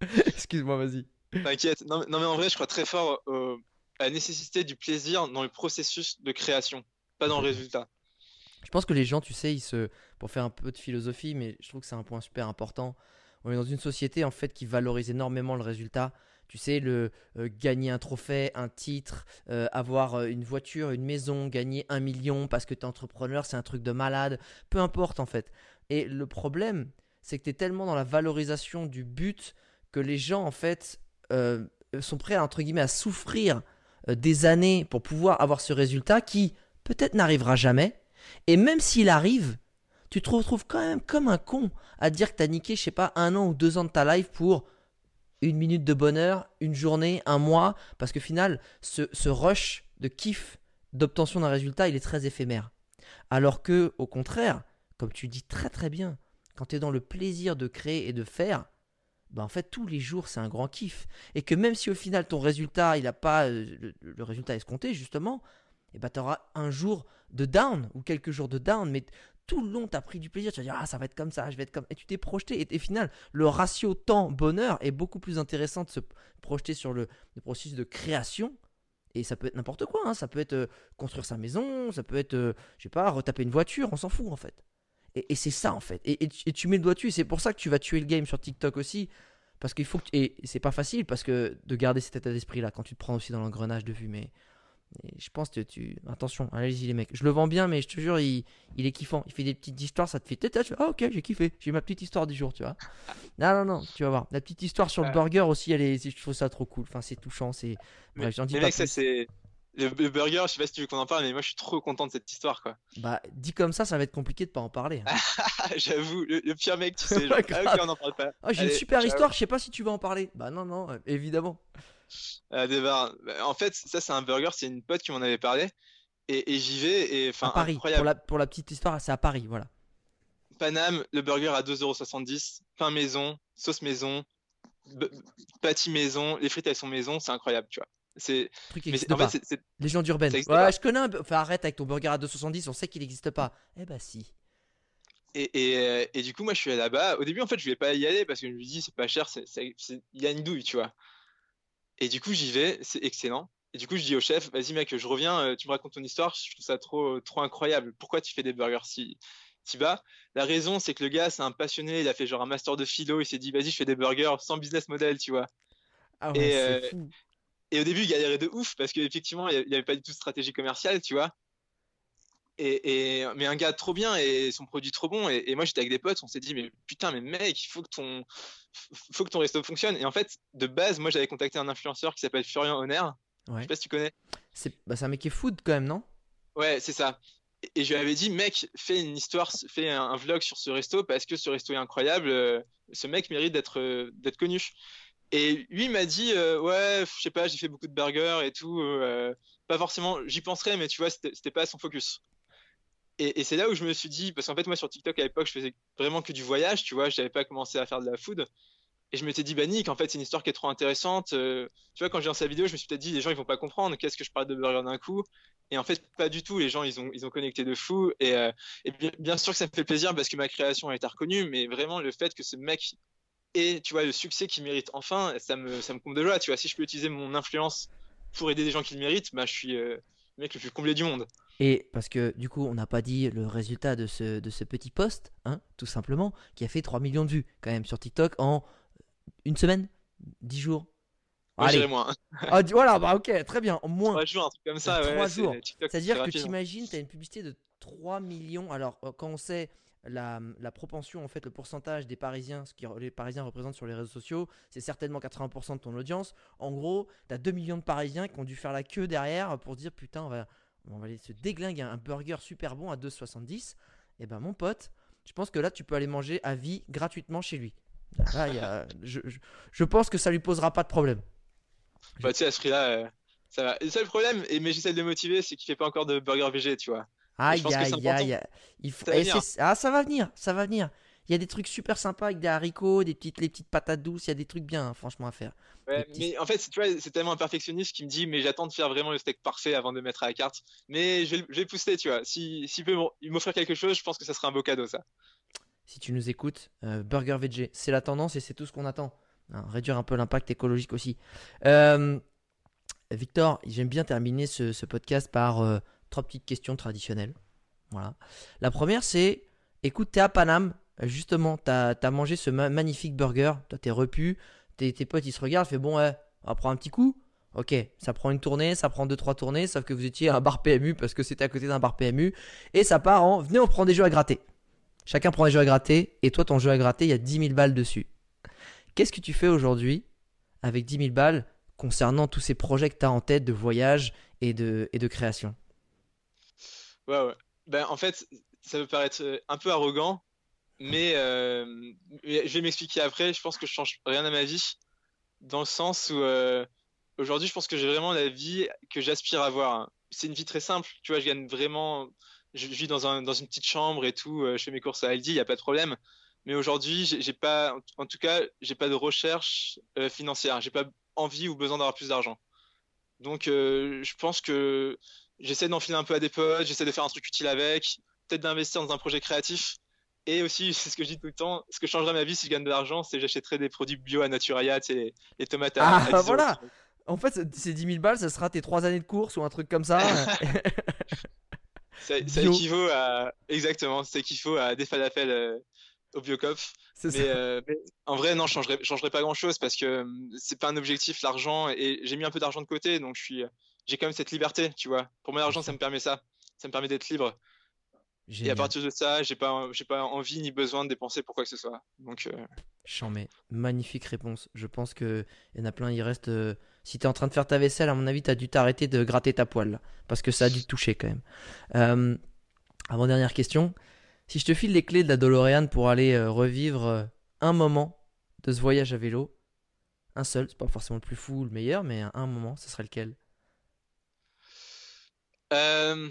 excuse-moi vas-y T'inquiète. Non, mais- non, mais en vrai, je crois très fort euh, à la nécessité du plaisir dans le processus de création, pas dans le résultat. Je pense que les gens, tu sais, ils se, pour faire un peu de philosophie, mais je trouve que c'est un point super important. On est dans une société en fait qui valorise énormément le résultat. Tu sais, le euh, gagner un trophée, un titre, euh, avoir euh, une voiture, une maison, gagner un million parce que tu es entrepreneur, c'est un truc de malade. Peu importe en fait. Et le problème, c'est que tu es tellement dans la valorisation du but que les gens en fait sont prêts entre guillemets à souffrir des années pour pouvoir avoir ce résultat qui peut-être n'arrivera jamais. Et même s'il arrive, tu te retrouves quand même comme un con à dire que tu as niqué, je sais pas, un an ou deux ans de ta life pour une minute de bonheur, une journée, un mois, parce que final, ce, rush de kiff, d'obtention d'un résultat, il est très éphémère. Alors que, au contraire, comme tu dis très très bien, quand tu es dans le plaisir de créer et de faire, ben en fait tous les jours c'est un grand kiff. Et que même si au final ton résultat, il n'a pas euh, le, résultat escompté justement, et ben tu auras un jour de down ou quelques jours de down, mais tout le long, tu as pris du plaisir. Tu vas dire, ah, ça va être comme ça, je vais être comme. Et tu t'es projeté. Et, au final, le ratio temps-bonheur est beaucoup plus intéressant de se projeter sur le, processus de création. Et ça peut être n'importe quoi. Hein. Ça peut être euh, construire sa maison, ça peut être, euh, je sais pas, retaper une voiture. On s'en fout, en fait. Et, c'est ça, en fait. Et, tu mets le doigt dessus. C'est pour ça que tu vas tuer le game sur TikTok aussi. Parce qu'il faut que. Et c'est pas facile parce que de garder cet état d'esprit-là quand tu te prends aussi dans l'engrenage de vue. Mais je pense que tu. Attention, allez-y les mecs. Je le vends bien, mais je te jure, il, il est kiffant. Il fait des petites histoires, ça te fait tête. Ah, ok, j'ai kiffé. J'ai ma petite histoire du jour, tu vois. Non, non, non, tu vas voir. La petite histoire sur le burger aussi, elle est, je trouve ça trop cool. Enfin, c'est touchant. C'est. Bref, j'en dis pas. Mec, ça, c'est. Le, burger, je sais pas si tu veux qu'on en parle, mais moi je suis trop content de cette histoire quoi. Bah, dit comme ça, ça va être compliqué de pas en parler. Hein. J'avoue, le, pire mec, tu sais. Genre, ah, on en parle pas. Ah, j'ai une super histoire, je sais pas si tu veux en parler. Bah, non, non, évidemment. Euh, en fait, ça, c'est un burger, c'est une pote qui m'en avait parlé. Et, j'y vais. Et, Paris. Incroyable. Pour, la, pour la petite histoire, c'est à Paris, voilà. Paname, le burger à 2,70€, pain maison, sauce maison, pâtis maison, les frites elles sont maison, c'est incroyable, tu vois. C'est en fait, c'est légende urbaine. Ouais, je connais un. Enfin, arrête avec ton burger à 2,70, on sait qu'il n'existe pas. Eh bah si. Et, et, et, du coup, moi je suis là-bas. Au début, en fait, je voulais pas y aller parce que je me dis, c'est pas cher, il y a une douille, tu vois. Et du coup, j'y vais, c'est excellent. Et du coup, je dis au chef, vas-y mec, je reviens, euh, tu me racontes ton histoire, je trouve ça trop, trop incroyable. Pourquoi tu fais des burgers si, si bas? La raison, c'est que le gars, c'est un passionné, il a fait genre un master de philo, il s'est dit, vas-y, je fais des burgers sans business model, tu vois. Ah ouais, et, euh, et au début, il galérait de ouf parce qu'effectivement, il n'y avait pas du tout de stratégie commerciale, tu vois. Et, et, mais un gars trop bien et son produit trop bon. Et, moi, j'étais avec des potes, on s'est dit, mais putain, mais mec, il faut que ton, faut que ton resto fonctionne. Et en fait, de base, moi, j'avais contacté un influenceur qui s'appelle Florian Honner. Ouais. Je sais pas si tu connais. C'est bah, un mec qui est food quand même, non? Ouais, c'est ça. Et je lui avais dit, mec, fais une histoire, fais un, vlog sur ce resto parce que ce resto est incroyable. Euh, ce mec mérite d'être euh, d'être connu. Et lui m'a dit, euh, ouais, je sais pas, j'ai fait beaucoup de burgers et tout. pas forcément, j'y penserais, mais tu vois, c'était pas son focus. Et, c'est là où je me suis dit, parce qu'en fait, moi sur TikTok à l'époque, je faisais vraiment que du voyage, tu vois, je n'avais pas commencé à faire de la food. Et je m'étais dit, bah Nick, en fait, c'est une histoire qui est trop intéressante. Euh, tu vois, quand j'ai lancé la vidéo, je me suis peut-être dit, les gens, ils vont pas comprendre, qu'est-ce que je parle de burger d'un coup? Et en fait, pas du tout, les gens, ils ont, ils ont connecté de fou. Et, euh, bien, sûr que ça me fait plaisir parce que ma création a été reconnue, mais vraiment, le fait que ce mec ait, tu vois, le succès qu'il mérite enfin, ça me, ça me comble de joie. Tu vois, si je peux utiliser mon influence pour aider des gens qui le méritent, bah, je suis euh, le mec le plus comblé du monde. Et parce que du coup, on n'a pas dit le résultat de ce, de ce petit post, hein, tout simplement, qui a fait 3 millions de vues quand même sur TikTok en une semaine? 10 jours? Moi, Allez. moins. ah, voilà, bah ok, très bien. En moins. 3 jours, un truc comme ça. 3 ouais, jours. C'est-à-dire que tu imagines, tu as une publicité de 3 millions. Alors, euh, quand on sait la, la, propension, en fait, le pourcentage des Parisiens, ce que les Parisiens représentent sur les réseaux sociaux, c'est certainement 80% de ton audience. En gros, tu as 2 millions de Parisiens qui ont dû faire la queue derrière pour dire putain, on va on va aller se déglinguer un burger super bon à 2,70. Et eh ben mon pote, je pense que là tu peux aller manger à vie gratuitement chez lui. je, pense que ça lui posera pas de problème. Bah tu sais à ce prix-là, euh, ça va. Le seul problème, et, mais j'essaie de le motiver, c'est qu'il fait pas encore de burger VG, tu vois. Aïe aïe aïe. Il faut... Ça ah ça va venir, ça va venir. Il y a des trucs super sympas avec des haricots, des petites, les petites patates douces. Il y a des trucs bien, hein, franchement, à faire. mais en fait, tu vois, c'est tellement un perfectionniste qui me dit, mais j'attends de faire vraiment le steak parfait avant de mettre à la carte. Mais je vais, je pousser, tu vois. S'il si, peut m'offrir quelque chose, je pense que ça sera un beau cadeau, ça. Si tu nous écoutes, euh, Burger VG, c'est la tendance et c'est tout ce qu'on attend. Hein, réduire un peu l'impact écologique aussi. Euh, Victor, j'aime bien terminer ce, podcast par euh, trois petites questions traditionnelles. Voilà. La première, c'est écoute, t'es à Paname, justement, t'as as mangé ce magnifique burger, toi t'es repu, tes, tes potes ils se regardent, fait bon, ouais, on va prendre un petit coup. Ok, ça prend une tournée, ça prend deux trois tournées, sauf que vous étiez à un bar PMU parce que c'était à côté d'un bar PMU et ça part en venez on prend des jeux à gratter. Chacun prend des jeux à gratter et toi ton jeu à gratter il y a 10 000 balles dessus. Qu'est-ce que tu fais aujourd'hui avec 10 000 balles concernant tous ces projets que tu as en tête de voyage et de, et de création? Ouais, ouais. Ben, en fait, ça peut paraître euh, un peu arrogant, mais, euh, je vais m'expliquer après. Je pense que je change rien à ma vie, dans le sens où euh, aujourd'hui, je pense que j'ai vraiment la vie que j'aspire à avoir. C'est une vie très simple. Tu vois, je gagne vraiment. Je vis dans, un, dans une petite chambre et tout. Je fais mes courses à Aldi, il n'y a pas de problème. Mais aujourd'hui, j'ai pas, en tout cas, j'ai pas de recherche financière. J'ai pas envie ou besoin d'avoir plus d'argent. Donc, je pense que j'essaie d'enfiler un peu à des potes, j'essaie de faire un truc utile avec, peut-être d'investir dans un projet créatif. Et aussi, c'est ce que je dis tout le temps, ce que changerait ma vie si je gagne de l'argent, c'est j'achèterais des produits bio à Naturalia, tu sais, les, tomates à. Ah, voilà En fait, ces 10 000 balles, ça sera tes 3 années de course ou un truc comme ça. ça, équivaut à. Exactement, ça équivaut à des falafels euh, au Biocop. Euh, mais, en vrai, non, je changerais, changerais pas grand chose parce que euh, c'est pas un objectif, l'argent, et j'ai mis un peu d'argent de côté, donc je suis j'ai quand même cette liberté, tu vois. Pour moi, l'argent, ça me permet ça. Ça me permet d'être libre. Et à partir de ça, j'ai pas, j'ai pas envie ni besoin de dépenser pour quoi que ce soit. Donc. Euh... J'en mets. Magnifique réponse. Je pense qu'il y en a plein, il reste. Euh, si tu es en train de faire ta vaisselle, à mon avis, tu as dû t'arrêter de gratter ta poêle. parce que ça a dû te toucher quand même. Euh, avant dernière question. Si je te file les clés de la DeLorean pour aller euh, revivre un moment de ce voyage à vélo, un seul, c'est pas forcément le plus fou ou le meilleur, mais un moment, ce serait lequel? Euh,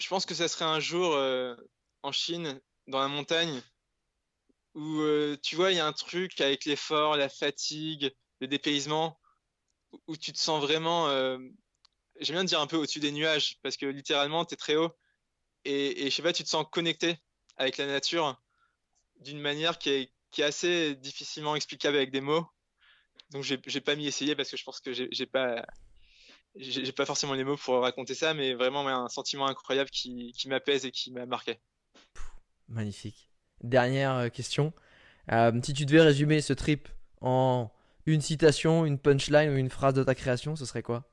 je pense que ça serait un jour euh, en Chine, dans la montagne, où euh, tu vois, il y a un truc avec l'effort, la fatigue, le dépaysement, où tu te sens vraiment, j'aime bien dire un peu au-dessus des nuages, parce que littéralement, tu es très haut, et, et, je sais pas, tu te sens connecté avec la nature d'une manière qui est, qui est assez difficilement explicable avec des mots. Donc, j'ai pas mis essayer parce que je pense que j'ai pas j'ai pas forcément les mots pour raconter ça, mais vraiment un sentiment incroyable qui, qui m'apaise et qui m'a marqué. Magnifique. Dernière euh, question. Euh, si tu devais résumer ce trip en une citation, une punchline ou une phrase de ta création, ce serait quoi?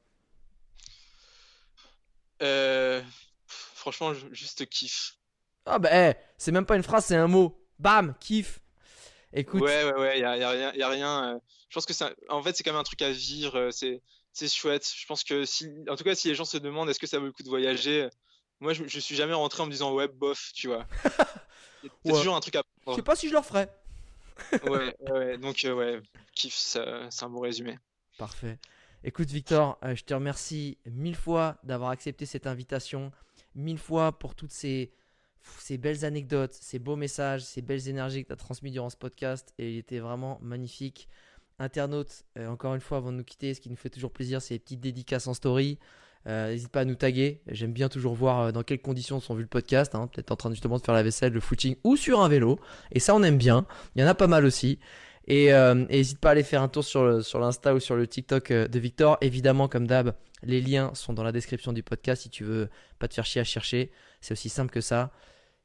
Euh, Franchement, juste kiff. Ah bah, c'est même pas une phrase, c'est un mot. Bam, kiff. Écoute. Ouais, ouais, ouais, y a, y a rien. Y a rien je pense que ça, en fait, c'est quand même un truc à vivre. C'est c'est chouette. Je pense que si, en tout cas, si les gens se demandent est-ce que ça vaut le coup de voyager, moi, je, je suis jamais rentré en me disant ouais, bof, tu vois. C'est toujours un truc à Je sais pas si je le referais. ouais, ouais, donc euh, ouais, kiff, c'est un bon résumé. Parfait. Écoute, Victor, euh, je te remercie mille fois d'avoir accepté cette invitation, mille fois pour toutes ces, ces belles anecdotes, ces beaux messages, ces belles énergies que tu as transmis durant ce podcast. Et il était vraiment magnifique internautes, euh, encore une fois, avant de nous quitter, ce qui nous fait toujours plaisir, c'est les petites dédicaces en story. Euh, n'hésite pas à nous taguer. J'aime bien toujours voir euh, dans quelles conditions sont vus le podcast. Hein. Peut-être en train justement de faire la vaisselle, le footing ou sur un vélo. Et ça, on aime bien. Il y en a pas mal aussi. Et n'hésite pas à aller faire un tour sur, sur l'Insta ou sur le TikTok de Victor. Évidemment, comme d'hab, les liens sont dans la description du podcast si tu veux pas te faire chier à chercher. C'est aussi simple que ça.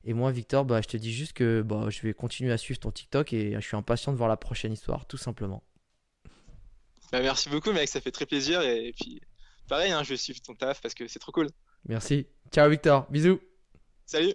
Et moi, Victor, bah, je te dis juste que bah, je vais continuer à suivre ton TikTok et je suis impatient de voir la prochaine histoire, tout simplement. Bah, merci beaucoup, mec, ça fait très plaisir. Et, puis, pareil, hein, je vais suivre ton taf parce que c'est trop cool. Merci. Ciao, Victor. Bisous. Salut.